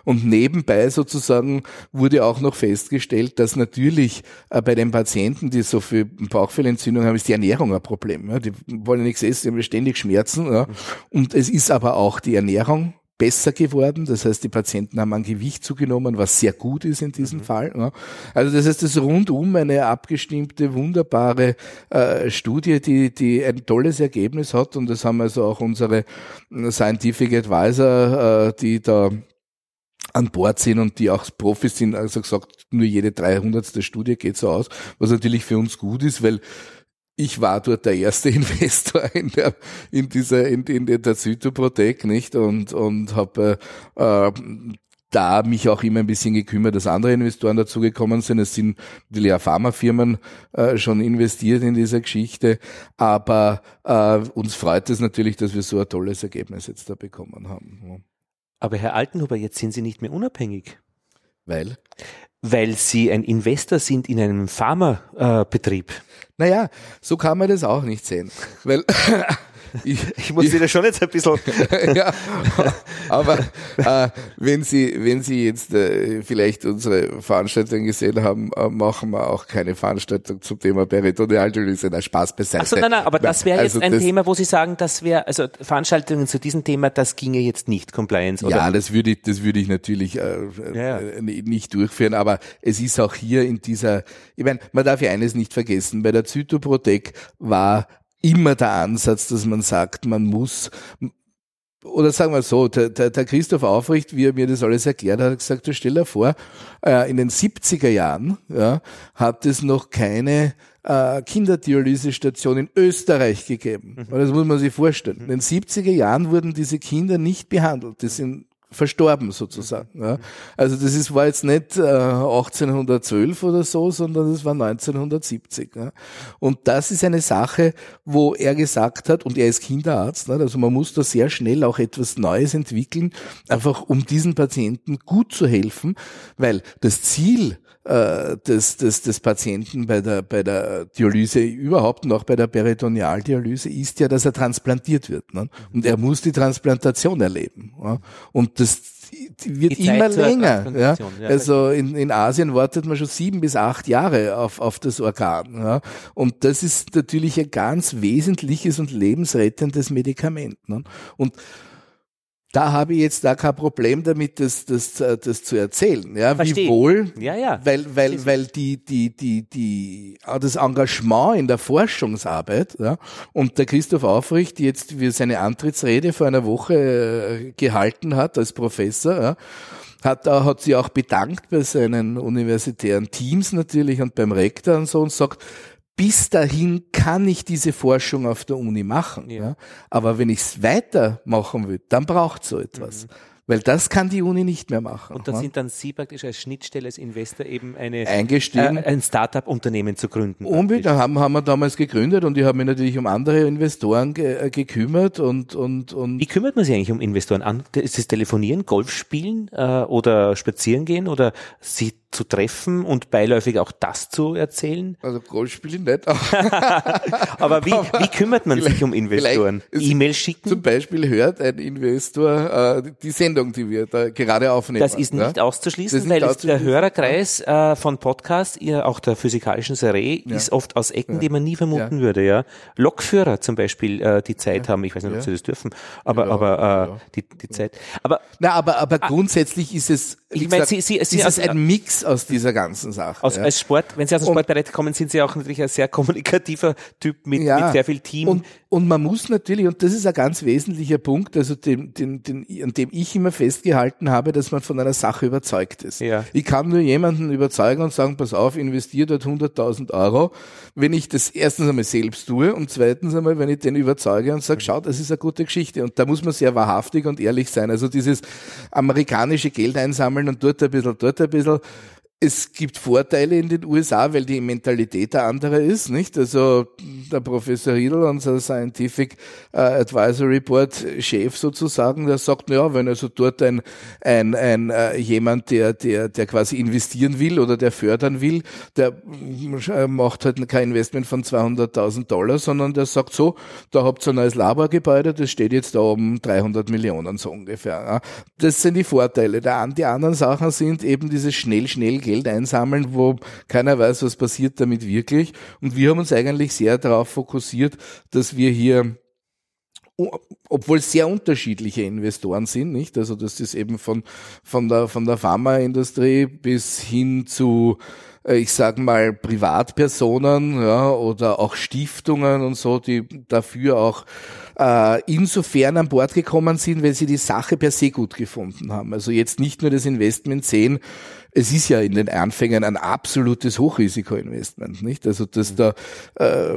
Und nebenbei sozusagen wurde auch noch festgestellt, dass natürlich äh, bei den Patienten, die so viel Bauchfellentzündung haben, ist die Ernährung ein Problem. Ja. Die wollen nichts essen, die haben ständig Schmerzen. Ja. Und es ist aber auch die Ernährung besser geworden. Das heißt, die Patienten haben an Gewicht zugenommen, was sehr gut ist in diesem mhm. Fall. Also das heißt, das ist rundum eine abgestimmte, wunderbare äh, Studie, die, die ein tolles Ergebnis hat. Und das haben also auch unsere Scientific Advisor, äh, die da an Bord sind und die auch Profis sind, also gesagt, nur jede 300. Studie geht so aus, was natürlich für uns gut ist, weil ich war dort der erste Investor in der in dieser in, in der Zytoprotec nicht und und habe äh, da mich auch immer ein bisschen gekümmert, dass andere Investoren dazugekommen sind. Es sind natürlich auch Pharmafirmen äh, schon investiert in dieser Geschichte, aber äh, uns freut es natürlich, dass wir so ein tolles Ergebnis jetzt da bekommen haben. Aber Herr Altenhuber, jetzt sind Sie nicht mehr unabhängig. Weil? Weil Sie ein Investor sind in einem Pharmabetrieb. Äh, naja, so kann man das auch nicht sehen. Weil ich, ich muss Sie da schon jetzt ein bisschen. ja, aber äh, wenn Sie, wenn Sie jetzt äh, vielleicht unsere Veranstaltung gesehen haben, äh, machen wir auch keine Veranstaltung zum Thema Peritonealdialyse. Na, Spaß beiseite. Achso, nein, nein, aber das wäre also jetzt ein Thema, wo Sie sagen, das wäre, also Veranstaltungen zu diesem Thema, das ginge jetzt nicht, Compliance, oder? Ja, das würde ich, das würde ich natürlich äh, ja, ja. Äh, nicht durchführen, aber es ist auch hier in dieser, ich meine, man darf ja eines nicht vergessen, bei der Zytoprotec war immer der Ansatz, dass man sagt, man muss oder sagen wir so, der, der, der Christoph Aufricht, wie er mir das alles erklärt hat, hat gesagt, du stell dir vor, äh, in den 70er Jahren ja, hat es noch keine äh, Kinderdialysestation in Österreich gegeben. Mhm. Das muss man sich vorstellen. In den 70er Jahren wurden diese Kinder nicht behandelt. Die sind verstorben sozusagen. Ja. Also das ist, war jetzt nicht äh, 1812 oder so, sondern das war 1970. Ja. Und das ist eine Sache, wo er gesagt hat, und er ist Kinderarzt, ne, also man muss da sehr schnell auch etwas Neues entwickeln, einfach um diesen Patienten gut zu helfen, weil das Ziel äh, des, des, des Patienten bei der, bei der Dialyse überhaupt noch bei der Peritonealdialyse ist ja, dass er transplantiert wird. Ne? Und er muss die Transplantation erleben. Ja? Und das wird immer länger. Ja? Also in, in Asien wartet man schon sieben bis acht Jahre auf, auf das Organ. Ja? Und das ist natürlich ein ganz wesentliches und lebensrettendes Medikament. Ne? Und da habe ich jetzt da kein Problem damit, das, das, das zu erzählen. Ja, Versteh. wie wohl, ja, ja. weil, weil, weil die, die, die, die, das Engagement in der Forschungsarbeit, ja, und der Christoph Aufricht jetzt wie seine Antrittsrede vor einer Woche äh, gehalten hat als Professor, ja, hat, hat sie auch bedankt bei seinen universitären Teams natürlich und beim Rektor und so und sagt, bis dahin kann ich diese Forschung auf der Uni machen. Ja. ja. Aber wenn ich es weitermachen will, dann braucht so etwas. Mhm. Weil das kann die Uni nicht mehr machen. Und da sind dann Sie praktisch als Schnittstelle, als Investor eben eine, Eingestiegen. Äh, ein Start-up-Unternehmen zu gründen. Unbedingt, haben, haben wir damals gegründet und ich habe mich natürlich um andere Investoren ge äh, gekümmert und, und, und. Wie kümmert man sich eigentlich um Investoren an? Ist es Telefonieren, Golf spielen äh, oder spazieren gehen oder Sie zu treffen und beiläufig auch das zu erzählen? Also Golf spiele ich nicht. Aber wie, wie kümmert man sich um Investoren? E-Mail schicken? Zum Beispiel hört ein Investor äh, die Sendung, die wir da gerade aufnehmen. Das ist nicht ja? auszuschließen, ist weil nicht auszuschließen. der Hörerkreis äh, von Podcasts, auch der physikalischen Serie, ja. ist oft aus Ecken, ja. die man nie vermuten würde. Ja, Lokführer zum Beispiel, äh, die Zeit haben. Ich weiß nicht, ob sie das dürfen, aber aber äh, die, die Zeit. Aber na, aber aber ah. grundsätzlich ist es. Ich meine, Sie, Sie, Sie, ist ein Mix aus dieser ganzen Sache. Aus, ja. Als Sport, wenn Sie aus dem Sportbereich kommen, sind Sie auch natürlich ein sehr kommunikativer Typ mit, ja. mit sehr viel Team. Und, und man muss natürlich, und das ist ein ganz wesentlicher Punkt, also den, den, den, an dem ich immer festgehalten habe, dass man von einer Sache überzeugt ist. Ja. Ich kann nur jemanden überzeugen und sagen, pass auf, investiere dort 100.000 Euro, wenn ich das erstens einmal selbst tue und zweitens einmal, wenn ich den überzeuge und sage, schau, das ist eine gute Geschichte. Und da muss man sehr wahrhaftig und ehrlich sein. Also dieses amerikanische Geld einsammeln und dort ein bisschen, dort ein bisschen, es gibt Vorteile in den USA, weil die Mentalität eine andere ist, nicht? Also der Professor Riedl, unser Scientific äh, Advisory Board Chef sozusagen, der sagt, ja, wenn also dort ein, ein, ein äh, jemand, der, der, der quasi investieren will oder der fördern will, der äh, macht halt kein Investment von 200.000 Dollar, sondern der sagt so, da habt ihr ein neues Laborgebäude, das steht jetzt da um 300 Millionen so ungefähr. Das sind die Vorteile. Die anderen Sachen sind eben dieses schnell, schnell Geld einsammeln, wo keiner weiß, was passiert damit wirklich. Und wir haben uns eigentlich sehr darauf fokussiert, dass wir hier obwohl sehr unterschiedliche Investoren sind, nicht? Also das ist eben von von der von der Pharmaindustrie bis hin zu äh, ich sage mal Privatpersonen ja, oder auch Stiftungen und so, die dafür auch äh, insofern an Bord gekommen sind, weil sie die Sache per se gut gefunden haben. Also jetzt nicht nur das Investment sehen, es ist ja in den Anfängen ein absolutes Hochrisikoinvestment, nicht? Also dass da äh,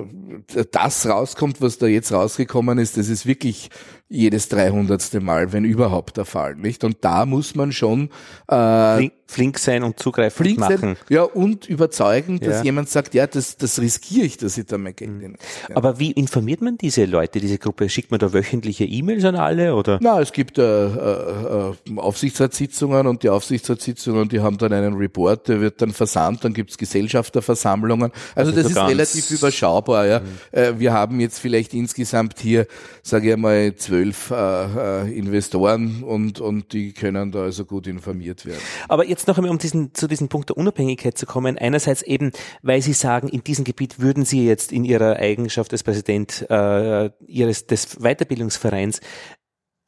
das rauskommt, was da jetzt rausgekommen ist, das ist wirklich jedes 300. Mal, wenn überhaupt der Fall, nicht? Und da muss man schon äh, flink, flink sein und zugreifen flink machen. Sein, ja, und überzeugen, dass ja. jemand sagt, ja, das, das riskiere ich, dass ich da mein Geld mhm. Ja. Aber wie informiert man diese Leute, diese Gruppe? Schickt man da wöchentliche E-Mails an alle oder? Na, es gibt äh, äh, Aufsichtsratssitzungen und die Aufsichtsratssitzungen, die haben dann einen Report, der wird dann versandt, dann gibt's Gesellschafterversammlungen. Also, also das ist relativ überschaubar. Ja. Mhm. Äh, wir haben jetzt vielleicht insgesamt hier, sage ich mal, zwölf äh, äh, Investoren und, und die können da also gut informiert werden. Aber jetzt noch einmal, um diesen, zu diesem Punkt der Unabhängigkeit zu kommen. Einerseits eben, weil Sie sagen, in diesem Gebiet würden Sie jetzt in Ihrer Eigenschaft als Präsident äh, Ihres des Weiterbildungsvereins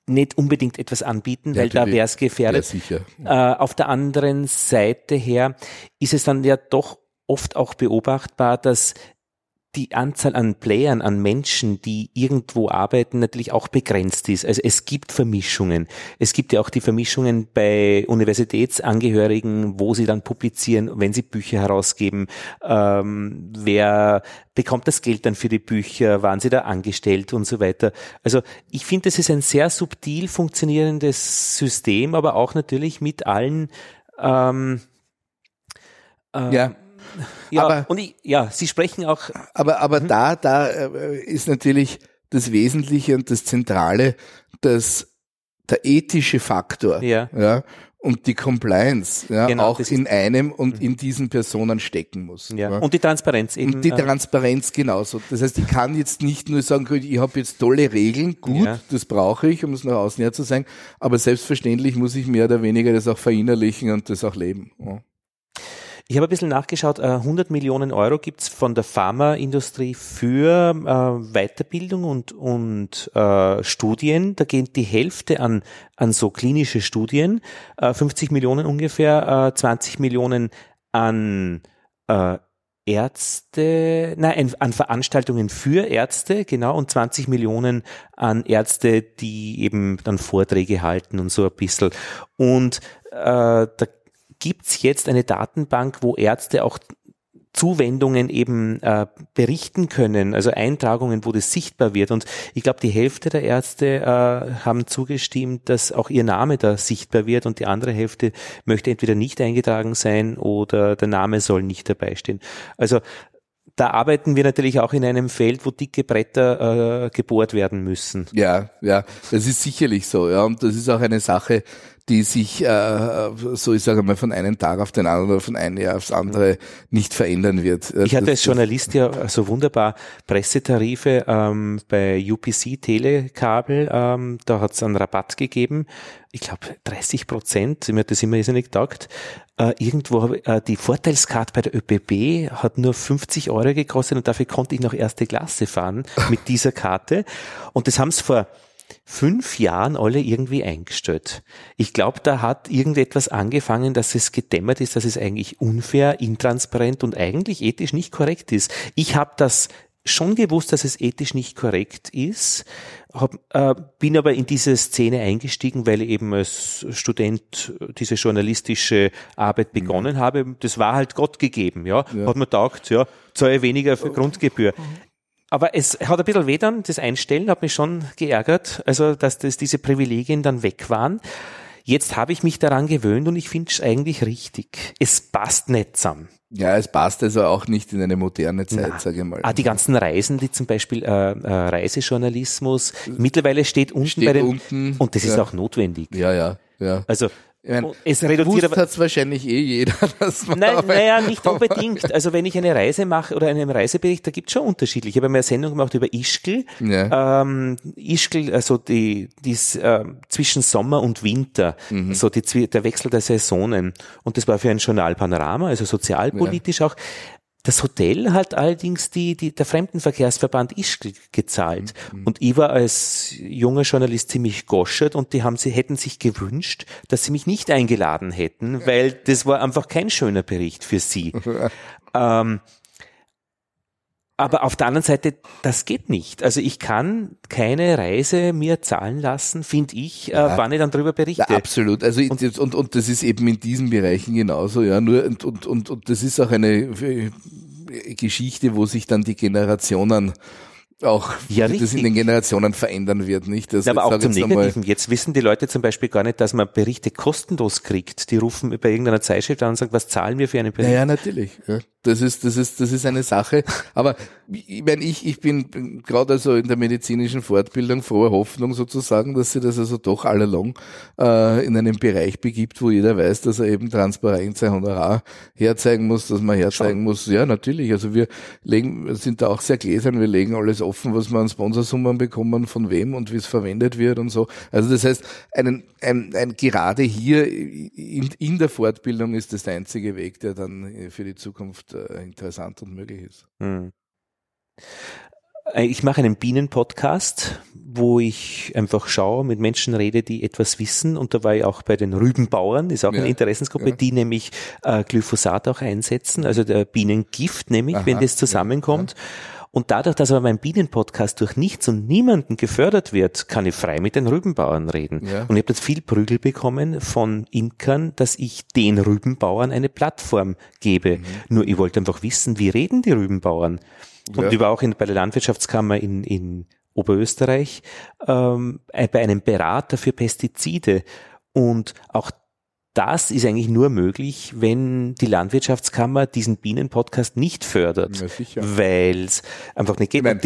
nicht unbedingt etwas anbieten, weil da wäre es gefährdet. Ja. Äh, auf der anderen Seite her ist es dann ja doch oft auch beobachtbar, dass die Anzahl an Playern, an Menschen, die irgendwo arbeiten, natürlich auch begrenzt ist. Also es gibt Vermischungen. Es gibt ja auch die Vermischungen bei Universitätsangehörigen, wo sie dann publizieren, wenn sie Bücher herausgeben. Ähm, wer bekommt das Geld dann für die Bücher? Waren sie da angestellt und so weiter? Also ich finde, das ist ein sehr subtil funktionierendes System, aber auch natürlich mit allen ähm, äh, ja ja, aber, und ich, ja, Sie sprechen auch. Aber, aber mhm. da, da äh, ist natürlich das Wesentliche und das Zentrale, dass der ethische Faktor, ja, ja und die Compliance ja, genau, auch in einem und mhm. in diesen Personen stecken muss. Ja. ja. Und die Transparenz eben. Und die äh, Transparenz genauso. Das heißt, ich kann jetzt nicht nur sagen, ich habe jetzt tolle Regeln, gut, ja. das brauche ich, um es nach außen her zu sein, aber selbstverständlich muss ich mehr oder weniger das auch verinnerlichen und das auch leben. Ja. Ich habe ein bisschen nachgeschaut, 100 äh, Millionen Euro gibt's von der Pharmaindustrie für äh, Weiterbildung und, und äh, Studien. Da geht die Hälfte an, an so klinische Studien, äh, 50 Millionen ungefähr, äh, 20 Millionen an äh, Ärzte, nein, an Veranstaltungen für Ärzte, genau, und 20 Millionen an Ärzte, die eben dann Vorträge halten und so ein bisschen. Und äh, da gibt's jetzt eine Datenbank, wo Ärzte auch Zuwendungen eben äh, berichten können, also Eintragungen, wo das sichtbar wird. Und ich glaube, die Hälfte der Ärzte äh, haben zugestimmt, dass auch ihr Name da sichtbar wird und die andere Hälfte möchte entweder nicht eingetragen sein oder der Name soll nicht dabei stehen. Also da arbeiten wir natürlich auch in einem Feld, wo dicke Bretter äh, gebohrt werden müssen. Ja, ja, das ist sicherlich so. Ja, und das ist auch eine Sache, die sich, äh, so ich sage mal, von einem Tag auf den anderen oder von einem Jahr aufs andere nicht verändern wird. Ich hatte als Journalist ja so wunderbar Pressetarife ähm, bei UPC Telekabel, ähm, da hat es einen Rabatt gegeben, ich glaube 30 Prozent, mir hat das immer nicht gedacht. Äh, irgendwo äh, die Vorteilskarte bei der ÖPB hat nur 50 Euro gekostet und dafür konnte ich noch erste Klasse fahren mit dieser Karte. Und das haben sie vor fünf Jahren alle irgendwie eingestellt. Ich glaube, da hat irgendetwas angefangen, dass es gedämmert ist, dass es eigentlich unfair, intransparent und eigentlich ethisch nicht korrekt ist. Ich habe das schon gewusst, dass es ethisch nicht korrekt ist, hab, äh, bin aber in diese Szene eingestiegen, weil ich eben als Student diese journalistische Arbeit mhm. begonnen mhm. habe. Das war halt Gott gegeben, ja. ja. Hat man gedacht, ja, zahle weniger für Grundgebühr. Aber es hat ein bisschen weh dann, das Einstellen hat mich schon geärgert, also dass das, diese Privilegien dann weg waren. Jetzt habe ich mich daran gewöhnt und ich finde es eigentlich richtig. Es passt nicht zusammen. Ja, es passt also auch nicht in eine moderne Zeit, sage ich mal. Ah, die ganzen Reisen, die zum Beispiel äh, äh, Reisejournalismus, mittlerweile steht unten steht bei den, unten, und das ja. ist auch notwendig. Ja, ja, ja. Also ich mein, es reduziert hat wahrscheinlich eh jeder. Dass man Nein, naja, nicht unbedingt. Also wenn ich eine Reise mache oder einen Reisebericht, da gibt's schon unterschiedliche. Ich habe eine Sendung gemacht über Ischgl. Ja. Ähm, Ischgl, also die, die äh, zwischen Sommer und Winter, mhm. so die, der Wechsel der Saisonen. Und das war für ein Journal Panorama, also sozialpolitisch ja. auch. Das Hotel hat allerdings die, die, der Fremdenverkehrsverband Ischgl gezahlt. Mhm. Und ich war als junger Journalist ziemlich goschert und die haben sie, hätten sich gewünscht, dass sie mich nicht eingeladen hätten, weil das war einfach kein schöner Bericht für sie. ähm, aber auf der anderen Seite, das geht nicht. Also ich kann keine Reise mir zahlen lassen, finde ich, äh, ja, wann ich dann darüber berichte. Ja, absolut. Also und, und, und das ist eben in diesen Bereichen genauso, ja. Nur und, und, und, und das ist auch eine Geschichte, wo sich dann die Generationen auch ja, das in den Generationen verändern wird, nicht? Das ja, aber auch zum Negativen. Jetzt wissen die Leute zum Beispiel gar nicht, dass man Berichte kostenlos kriegt. Die rufen bei irgendeiner Zeitschrift an und sagen, was zahlen wir für einen Bericht? Ja, natürlich. Ja. Das ist, das ist, das ist eine Sache. Aber ich meine, ich, ich bin gerade also in der medizinischen Fortbildung froher Hoffnung sozusagen, dass sie das also doch allalong äh, in einen Bereich begibt, wo jeder weiß, dass er eben transparent sein Honorar herzeigen muss, dass man herzeigen Schon. muss. Ja, natürlich. Also wir legen, sind da auch sehr gläsern, wir legen alles offen, was wir an Sponsorsummen bekommen, von wem und wie es verwendet wird und so. Also das heißt, einen, ein, ein, gerade hier in, in der Fortbildung ist das der einzige Weg, der dann für die Zukunft äh, interessant und möglich ist. Hm. Ich mache einen Bienen-Podcast, wo ich einfach schaue, mit Menschen rede, die etwas wissen. Und da war ich auch bei den Rübenbauern, ist auch ja, eine Interessensgruppe, ja. die nämlich äh, Glyphosat auch einsetzen, also der Bienengift nämlich, Aha, wenn das zusammenkommt. Ja, und dadurch, dass aber mein Bienenpodcast durch nichts und niemanden gefördert wird, kann ich frei mit den Rübenbauern reden. Ja. Und ich habe jetzt viel Prügel bekommen von Imkern, dass ich den Rübenbauern eine Plattform gebe. Mhm. Nur ich wollte einfach wissen, wie reden die Rübenbauern? Und ja. war auch in, bei der Landwirtschaftskammer in, in Oberösterreich ähm, bei einem Berater für Pestizide. Und auch das ist eigentlich nur möglich, wenn die Landwirtschaftskammer diesen Bienenpodcast nicht fördert, weil es einfach nicht geht. Meine,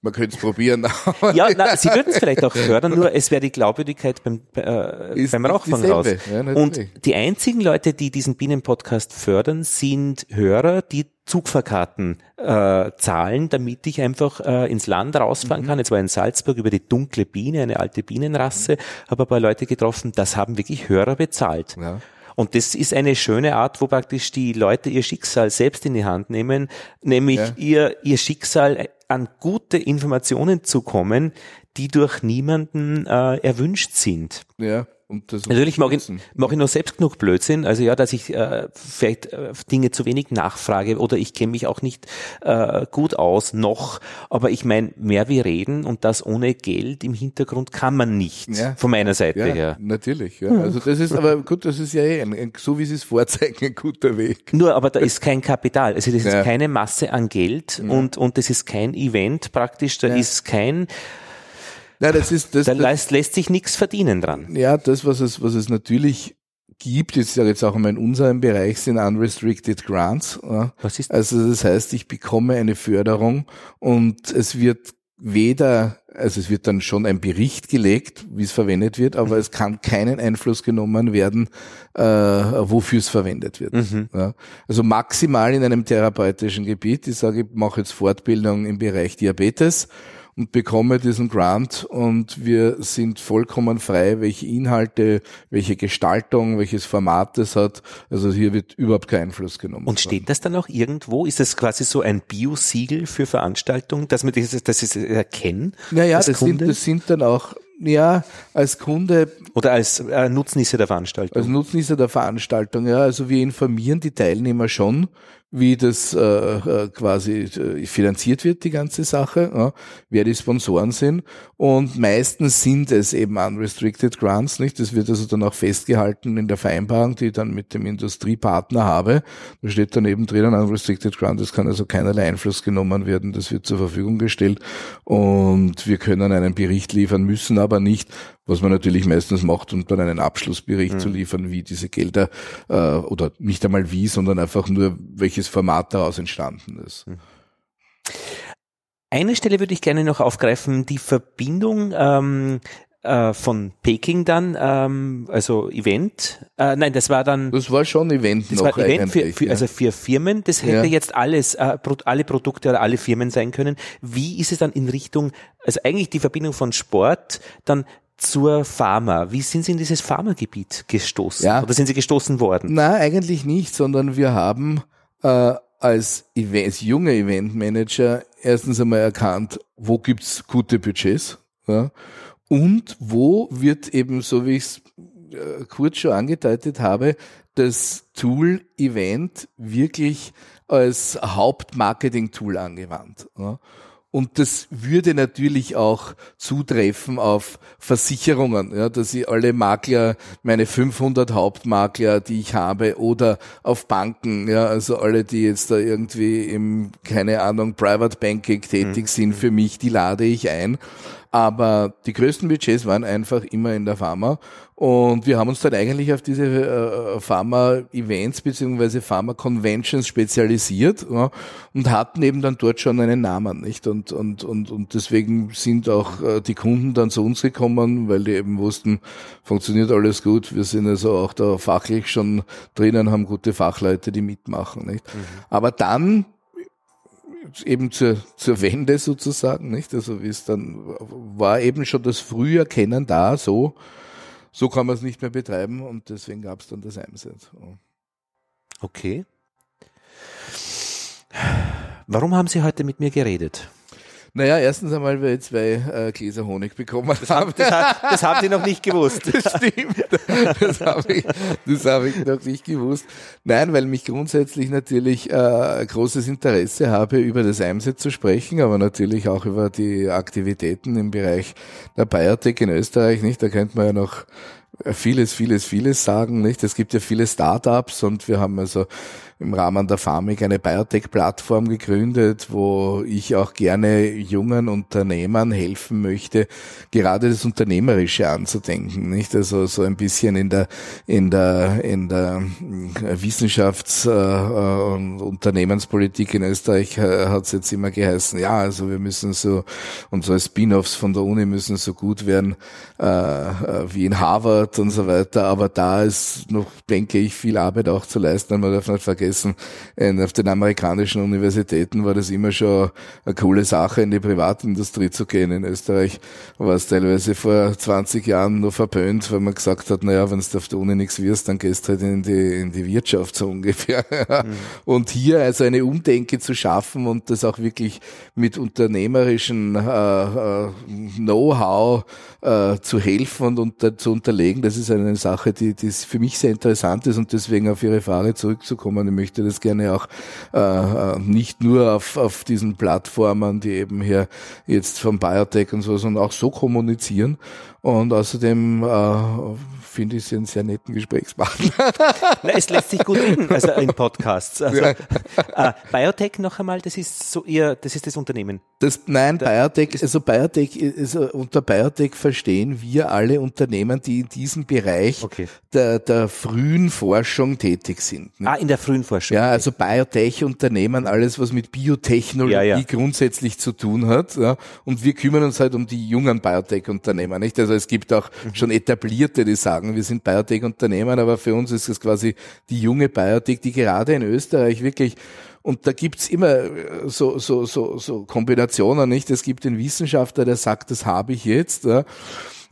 man könnte es probieren. ja, na, sie würden es vielleicht auch fördern, nur es wäre die Glaubwürdigkeit beim, äh, beim Rauchfang raus. Ja, und die einzigen Leute, die diesen Bienenpodcast fördern, sind Hörer, die Zugfahrkarten äh, zahlen, damit ich einfach äh, ins Land rausfahren mhm. kann. Jetzt war in Salzburg über die dunkle Biene, eine alte Bienenrasse, mhm. habe ein paar Leute getroffen, das haben wirklich Hörer bezahlt. Ja. Und das ist eine schöne Art, wo praktisch die Leute ihr Schicksal selbst in die Hand nehmen, nämlich ja. ihr, ihr Schicksal an gute Informationen zu kommen, die durch niemanden äh, erwünscht sind. Ja. Natürlich mache ich, mach ich noch selbst genug Blödsinn. Also ja, dass ich äh, vielleicht äh, Dinge zu wenig nachfrage oder ich kenne mich auch nicht äh, gut aus noch. Aber ich meine, mehr wie reden und das ohne Geld im Hintergrund kann man nicht. Ja. Von meiner Seite ja, her. Natürlich. Ja. Also das ist aber gut, das ist ja eh ein, ein, so wie Sie es vorzeigen, ein guter Weg. Nur, aber da ist kein Kapital. Also das ist ja. keine Masse an Geld und, und das ist kein Event praktisch. Da ist kein Nein, das ist, das, da lässt, lässt sich nichts verdienen dran. Ja, das, was es, was es natürlich gibt, jetzt sage jetzt auch einmal in unserem Bereich, sind unrestricted grants. Was ist das? Also das heißt, ich bekomme eine Förderung und es wird weder, also es wird dann schon ein Bericht gelegt, wie es verwendet wird, aber es kann keinen Einfluss genommen werden, äh, wofür es verwendet wird. Mhm. Ja. Also maximal in einem therapeutischen Gebiet. Ich sage, ich mache jetzt Fortbildung im Bereich Diabetes und bekomme diesen Grant und wir sind vollkommen frei, welche Inhalte, welche Gestaltung, welches Format es hat. Also hier wird überhaupt kein Einfluss genommen. Und steht das dann auch irgendwo? Ist das quasi so ein Biosiegel für Veranstaltungen, dass man das, das ist erkennen? Naja, das sind, das sind dann auch ja, als Kunde. Oder als äh, Nutznießer der Veranstaltung. Als Nutznießer der Veranstaltung, ja. Also wir informieren die Teilnehmer schon wie das äh, äh, quasi äh, finanziert wird, die ganze Sache, ja, wer die Sponsoren sind. Und meistens sind es eben unrestricted grants, nicht? Das wird also dann auch festgehalten in der Vereinbarung, die ich dann mit dem Industriepartner habe. Da steht dann eben drinnen unrestricted grant, es kann also keinerlei Einfluss genommen werden, das wird zur Verfügung gestellt. Und wir können einen Bericht liefern, müssen aber nicht, was man natürlich meistens macht, um dann einen Abschlussbericht mhm. zu liefern, wie diese Gelder, äh, oder nicht einmal wie, sondern einfach nur, welches Format daraus entstanden ist. Mhm. Eine Stelle würde ich gerne noch aufgreifen, die Verbindung ähm, äh, von Peking dann, ähm, also Event. Äh, nein, das war dann. Das war schon Event das noch war Event für, für, ja. Also für Firmen. Das hätte ja. jetzt alles, äh, alle Produkte oder alle Firmen sein können. Wie ist es dann in Richtung, also eigentlich die Verbindung von Sport, dann zur Pharma. Wie sind Sie in dieses Pharmagebiet gestoßen? Ja. Oder sind Sie gestoßen worden? Nein, eigentlich nicht, sondern wir haben äh, als, Event, als junger Eventmanager erstens einmal erkannt, wo gibt's gute Budgets ja, und wo wird eben, so wie ich es äh, kurz schon angedeutet habe, das Tool Event wirklich als Hauptmarketing-Tool angewandt. Ja. Und das würde natürlich auch zutreffen auf Versicherungen, ja, dass ich alle Makler, meine 500 Hauptmakler, die ich habe, oder auf Banken, ja, also alle, die jetzt da irgendwie im, keine Ahnung, Private Banking tätig mhm. sind, für mich, die lade ich ein. Aber die größten Budgets waren einfach immer in der Pharma. Und wir haben uns dann eigentlich auf diese äh, Pharma-Events beziehungsweise Pharma-Conventions spezialisiert ja, und hatten eben dann dort schon einen Namen, nicht? Und, und, und, und deswegen sind auch äh, die Kunden dann zu uns gekommen, weil die eben wussten, funktioniert alles gut. Wir sind also auch da fachlich schon drinnen, haben gute Fachleute, die mitmachen, nicht? Mhm. Aber dann eben zur, zur Wende sozusagen, nicht? Also wie es dann war eben schon das Früherkennen da, so, so kann man es nicht mehr betreiben und deswegen gab es dann das Einsatz. Okay. Warum haben Sie heute mit mir geredet? Naja, erstens einmal, weil ich zwei äh, Gläser Honig bekommen das habe. Das, das, haben Sie noch nicht gewusst. Das stimmt. Das habe ich, das hab ich noch nicht gewusst. Nein, weil mich grundsätzlich natürlich äh, großes Interesse habe, über das Einsatz zu sprechen, aber natürlich auch über die Aktivitäten im Bereich der Biotech in Österreich. Nicht, da könnte man ja noch vieles, vieles, vieles sagen. Nicht, es gibt ja viele Startups und wir haben also im Rahmen der Pharmik eine Biotech-Plattform gegründet, wo ich auch gerne jungen Unternehmern helfen möchte, gerade das Unternehmerische anzudenken, nicht? Also so ein bisschen in der, in der, in der Wissenschafts- äh, und Unternehmenspolitik in Österreich äh, hat es jetzt immer geheißen, ja, also wir müssen so, unsere Spin-offs von der Uni müssen so gut werden, äh, äh, wie in Harvard und so weiter, aber da ist noch, denke ich, viel Arbeit auch zu leisten, man darf nicht vergessen, vergessen, auf den amerikanischen Universitäten war das immer schon eine coole Sache, in die Privatindustrie zu gehen. In Österreich war es teilweise vor 20 Jahren nur verpönt, weil man gesagt hat, naja, wenn du auf der Uni nichts wirst, dann gehst du halt in die, in die Wirtschaft so ungefähr. Mhm. Und hier also eine Umdenke zu schaffen und das auch wirklich mit unternehmerischen äh, äh, Know-how äh, zu helfen und unter, zu unterlegen, das ist eine Sache, die, die für mich sehr interessant ist und deswegen auf Ihre Frage zurückzukommen möchte das gerne auch äh, äh, nicht nur auf, auf diesen Plattformen, die eben hier jetzt vom Biotech und so, sondern auch so kommunizieren. Und außerdem äh, finde ich sie einen sehr netten Gesprächspartner. Na, es lässt sich gut reden, also in Podcasts. Also, ja. äh, Biotech noch einmal, das ist so ihr, das ist das Unternehmen. Das, nein, Der, Biotech, also Biotech, also unter Biotech verstehen wir alle Unternehmen, die in diesem Bereich okay. der, der frühen Forschung tätig sind. Ne? Ah, in der frühen Forschung. Ja, also Biotech-Unternehmen, alles was mit Biotechnologie ja, ja. grundsätzlich zu tun hat. Und wir kümmern uns halt um die jungen Biotech-Unternehmen. Nicht? Also es gibt auch mhm. schon etablierte, die sagen, wir sind Biotech-Unternehmen, aber für uns ist es quasi die junge Biotech, die gerade in Österreich wirklich und da gibt's immer äh, so, so, so, so Kombinationen, nicht? Es gibt den Wissenschaftler, der sagt, das habe ich jetzt. Ja.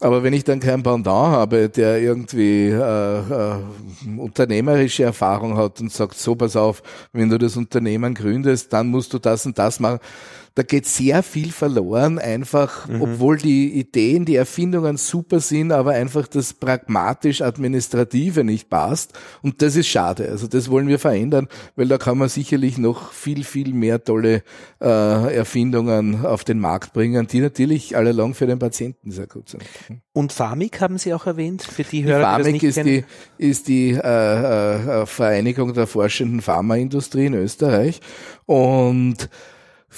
Aber wenn ich dann keinen Pendant habe, der irgendwie äh, äh, unternehmerische Erfahrung hat und sagt, so pass auf, wenn du das Unternehmen gründest, dann musst du das und das machen, da geht sehr viel verloren, einfach, mhm. obwohl die Ideen, die Erfindungen super sind, aber einfach das pragmatisch-administrative nicht passt. Und das ist schade. Also das wollen wir verändern, weil da kann man sicherlich noch viel, viel mehr tolle äh, Erfindungen auf den Markt bringen, die natürlich alle lang für den Patienten sehr gut sind. Und Pharmik haben Sie auch erwähnt, für die Hörer, die Pharmik ist kennen? die, ist die äh, äh, Vereinigung der forschenden Pharmaindustrie in Österreich und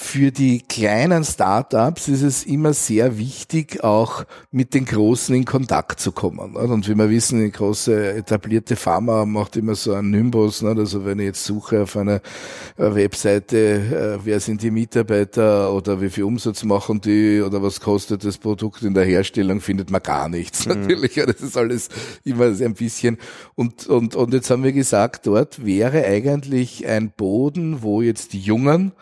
für die kleinen Startups ist es immer sehr wichtig, auch mit den Großen in Kontakt zu kommen. Und wie wir wissen, die große etablierte Pharma macht immer so einen Nimbus. Also wenn ich jetzt suche auf einer äh, Webseite, äh, wer sind die Mitarbeiter oder wie viel Umsatz machen die oder was kostet das Produkt in der Herstellung, findet man gar nichts. Mhm. Natürlich, das ist alles immer ein bisschen. Und, und, und jetzt haben wir gesagt, dort wäre eigentlich ein Boden, wo jetzt die Jungen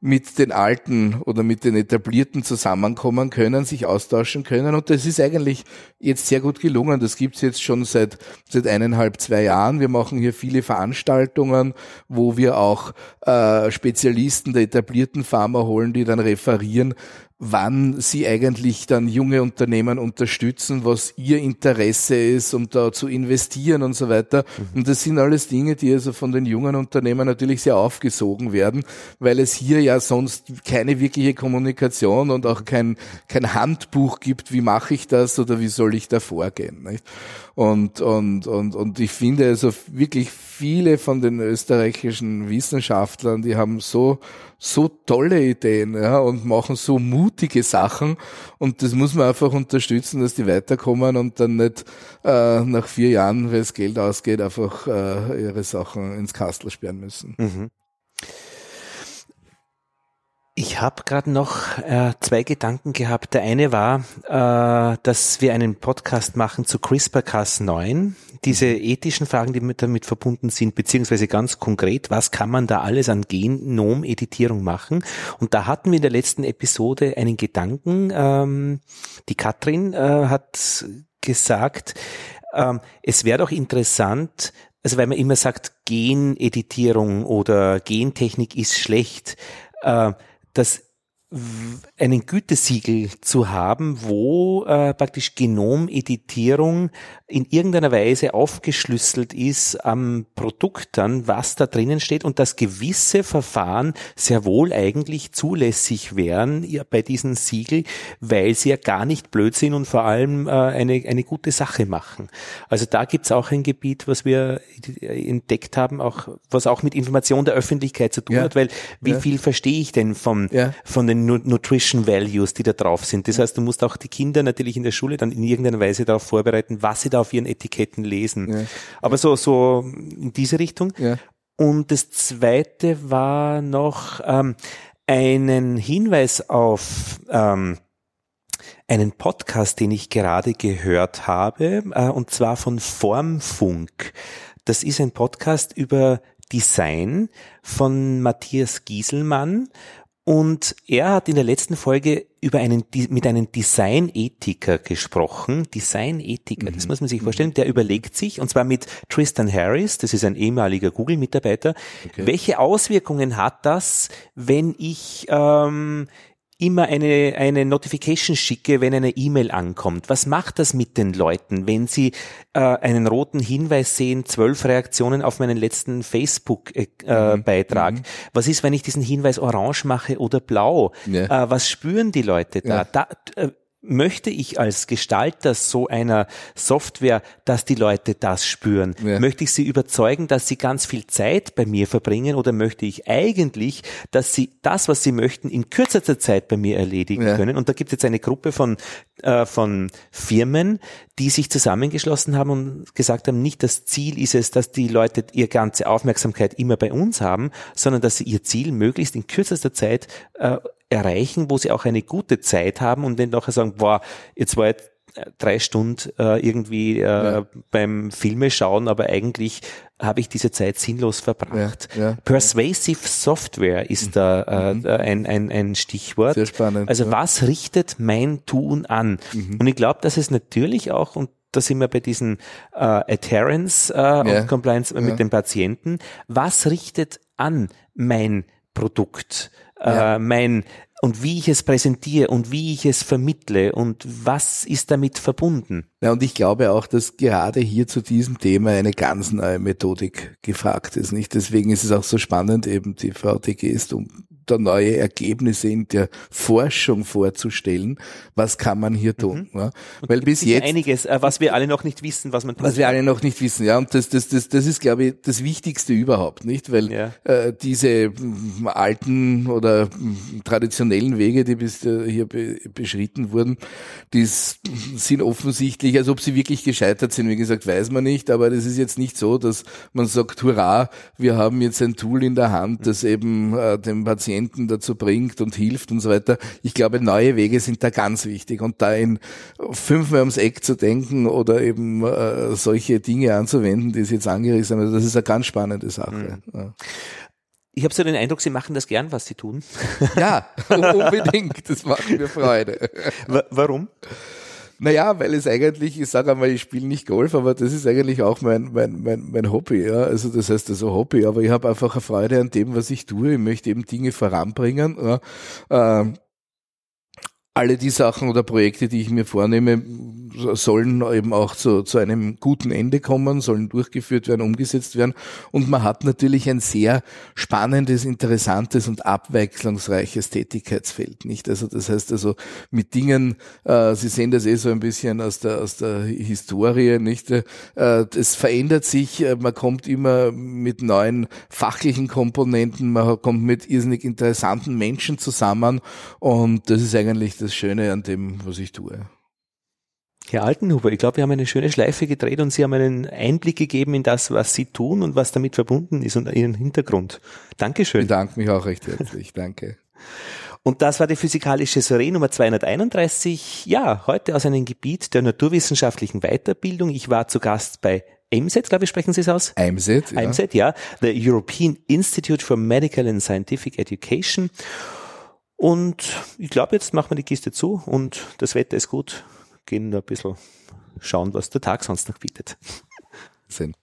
mit den Alten oder mit den Etablierten zusammenkommen können, sich austauschen können. Und das ist eigentlich jetzt sehr gut gelungen. Das gibt's jetzt schon seit, seit eineinhalb, zwei Jahren. Wir machen hier viele Veranstaltungen, wo wir auch äh, Spezialisten der etablierten Pharma holen, die dann referieren, wann sie eigentlich dann junge Unternehmen unterstützen, was ihr Interesse ist, um da zu investieren und so weiter. Mhm. Und das sind alles Dinge, die also von den jungen Unternehmen natürlich sehr aufgesogen werden, weil es hier ja sonst keine wirkliche Kommunikation und auch kein, kein Handbuch gibt, wie mache ich das oder wie soll ich da vorgehen. Nicht? Und, und, und, und ich finde also wirklich viele von den österreichischen Wissenschaftlern, die haben so so tolle Ideen ja, und machen so mutige Sachen und das muss man einfach unterstützen, dass die weiterkommen und dann nicht äh, nach vier Jahren, wenn das Geld ausgeht, einfach äh, ihre Sachen ins Kastel sperren müssen. Mhm. Ich habe gerade noch äh, zwei Gedanken gehabt. Der eine war, äh, dass wir einen Podcast machen zu CRISPR-Cas9, diese ethischen Fragen, die mit, damit verbunden sind, beziehungsweise ganz konkret, was kann man da alles an Genom-Editierung machen? Und da hatten wir in der letzten Episode einen Gedanken. Ähm, die Katrin äh, hat gesagt, ähm, es wäre doch interessant, also weil man immer sagt, Geneditierung oder Gentechnik ist schlecht. Äh, dass einen Gütesiegel zu haben, wo äh, praktisch Genomeditierung in irgendeiner Weise aufgeschlüsselt ist am Produkt dann, was da drinnen steht und dass gewisse Verfahren sehr wohl eigentlich zulässig wären ja, bei diesen Siegel, weil sie ja gar nicht blöd sind und vor allem äh, eine, eine gute Sache machen. Also da gibt's auch ein Gebiet, was wir entdeckt haben, auch was auch mit Information der Öffentlichkeit zu tun ja. hat, weil wie ja. viel verstehe ich denn vom, von den Nutrition Values, die da drauf sind. Das heißt, du musst auch die Kinder natürlich in der Schule dann in irgendeiner Weise darauf vorbereiten, was sie da auf ihren Etiketten lesen. Ja. Aber so, so in diese Richtung. Ja. Und das zweite war noch ähm, einen Hinweis auf ähm, einen Podcast, den ich gerade gehört habe, äh, und zwar von Formfunk. Das ist ein Podcast über Design von Matthias Gieselmann und er hat in der letzten Folge über einen, mit einem Designethiker gesprochen. Designethiker, mhm. das muss man sich vorstellen. Der überlegt sich, und zwar mit Tristan Harris, das ist ein ehemaliger Google-Mitarbeiter, okay. welche Auswirkungen hat das, wenn ich ähm, immer eine, eine Notification schicke, wenn eine E-Mail ankommt. Was macht das mit den Leuten, wenn sie äh, einen roten Hinweis sehen, zwölf Reaktionen auf meinen letzten Facebook-Beitrag? Äh, mhm. Was ist, wenn ich diesen Hinweis orange mache oder blau? Ja. Äh, was spüren die Leute da? Ja. da äh, möchte ich als Gestalter so einer Software, dass die Leute das spüren? Ja. Möchte ich sie überzeugen, dass sie ganz viel Zeit bei mir verbringen oder möchte ich eigentlich, dass sie das, was sie möchten, in kürzester Zeit bei mir erledigen ja. können? Und da gibt es jetzt eine Gruppe von, äh, von Firmen, die sich zusammengeschlossen haben und gesagt haben, nicht das Ziel ist es, dass die Leute ihre ganze Aufmerksamkeit immer bei uns haben, sondern dass sie ihr Ziel möglichst in kürzester Zeit äh, erreichen, wo sie auch eine gute Zeit haben und dann nachher sagen, boah, jetzt war jetzt drei Stunden äh, irgendwie äh, ja. beim Filme schauen, aber eigentlich habe ich diese Zeit sinnlos verbracht. Ja, ja, Persuasive Software ist mhm. da äh, mhm. ein, ein, ein Stichwort. Sehr spannend. Also was richtet mein Tun an? Mhm. Und ich glaube, dass es natürlich auch, und da sind wir bei diesen äh, Adherence äh, und Compliance mit den Patienten, was richtet an mein Produkt? Ja. äh, mein und wie ich es präsentiere und wie ich es vermittle und was ist damit verbunden. Ja, und ich glaube auch, dass gerade hier zu diesem Thema eine ganz neue Methodik gefragt ist, nicht? Deswegen ist es auch so spannend, eben die VTGs um da neue Ergebnisse in der Forschung vorzustellen. Was kann man hier tun? Mhm. Ja? Weil bis jetzt einiges, äh, was wir alle noch nicht wissen, was man tun Was wir alle noch nicht wissen, ja. Und das, das, das, das ist, glaube ich, das Wichtigste überhaupt, nicht? Weil ja. äh, diese mm, alten oder mm, traditionellen Wege, die bis äh, hier be beschritten wurden, die sind offensichtlich, als ob sie wirklich gescheitert sind. Wie gesagt, weiß man nicht, aber das ist jetzt nicht so, dass man sagt, hurra, wir haben jetzt ein Tool in der Hand, das eben äh, dem Patienten Patienten dazu bringt und hilft und so weiter. Ich glaube, neue Wege sind da ganz wichtig und da in fünfmal ums Eck zu denken oder eben äh, solche Dinge anzuwenden, die Sie jetzt angerissen haben, also das ist eine ganz spannende Sache. Mhm. Ja. Ich habe so den Eindruck, Sie machen das gern, was Sie tun. Ja, unbedingt. Das macht mir Freude. Warum? Naja, weil es eigentlich, ich sage einmal, ich spiele nicht Golf, aber das ist eigentlich auch mein, mein, mein, mein Hobby. Ja? Also das heißt also Hobby, aber ich habe einfach eine Freude an dem, was ich tue. Ich möchte eben Dinge voranbringen. Ja? Ähm, alle die Sachen oder Projekte, die ich mir vornehme, sollen eben auch zu, zu einem guten Ende kommen, sollen durchgeführt werden, umgesetzt werden. Und man hat natürlich ein sehr spannendes, interessantes und abwechslungsreiches Tätigkeitsfeld, nicht? Also das heißt also mit Dingen, äh, Sie sehen das eh so ein bisschen aus der aus der Historie, nicht? Äh, das verändert sich, äh, man kommt immer mit neuen fachlichen Komponenten, man kommt mit irrsinnig interessanten Menschen zusammen und das ist eigentlich das Schöne an dem, was ich tue. Herr Altenhuber, ich glaube, wir haben eine schöne Schleife gedreht und Sie haben einen Einblick gegeben in das, was Sie tun und was damit verbunden ist und Ihren Hintergrund. Dankeschön. Ich bedanke mich auch recht herzlich. Danke. Und das war die physikalische Soiree Nummer 231. Ja, heute aus einem Gebiet der naturwissenschaftlichen Weiterbildung. Ich war zu Gast bei EMSET, glaube ich, sprechen Sie es aus? EMSET, ja. EMSET, ja. The European Institute for Medical and Scientific Education. Und ich glaube, jetzt machen wir die Kiste zu und das Wetter ist gut gehen ein bisschen schauen, was der Tag sonst noch bietet. Sinn.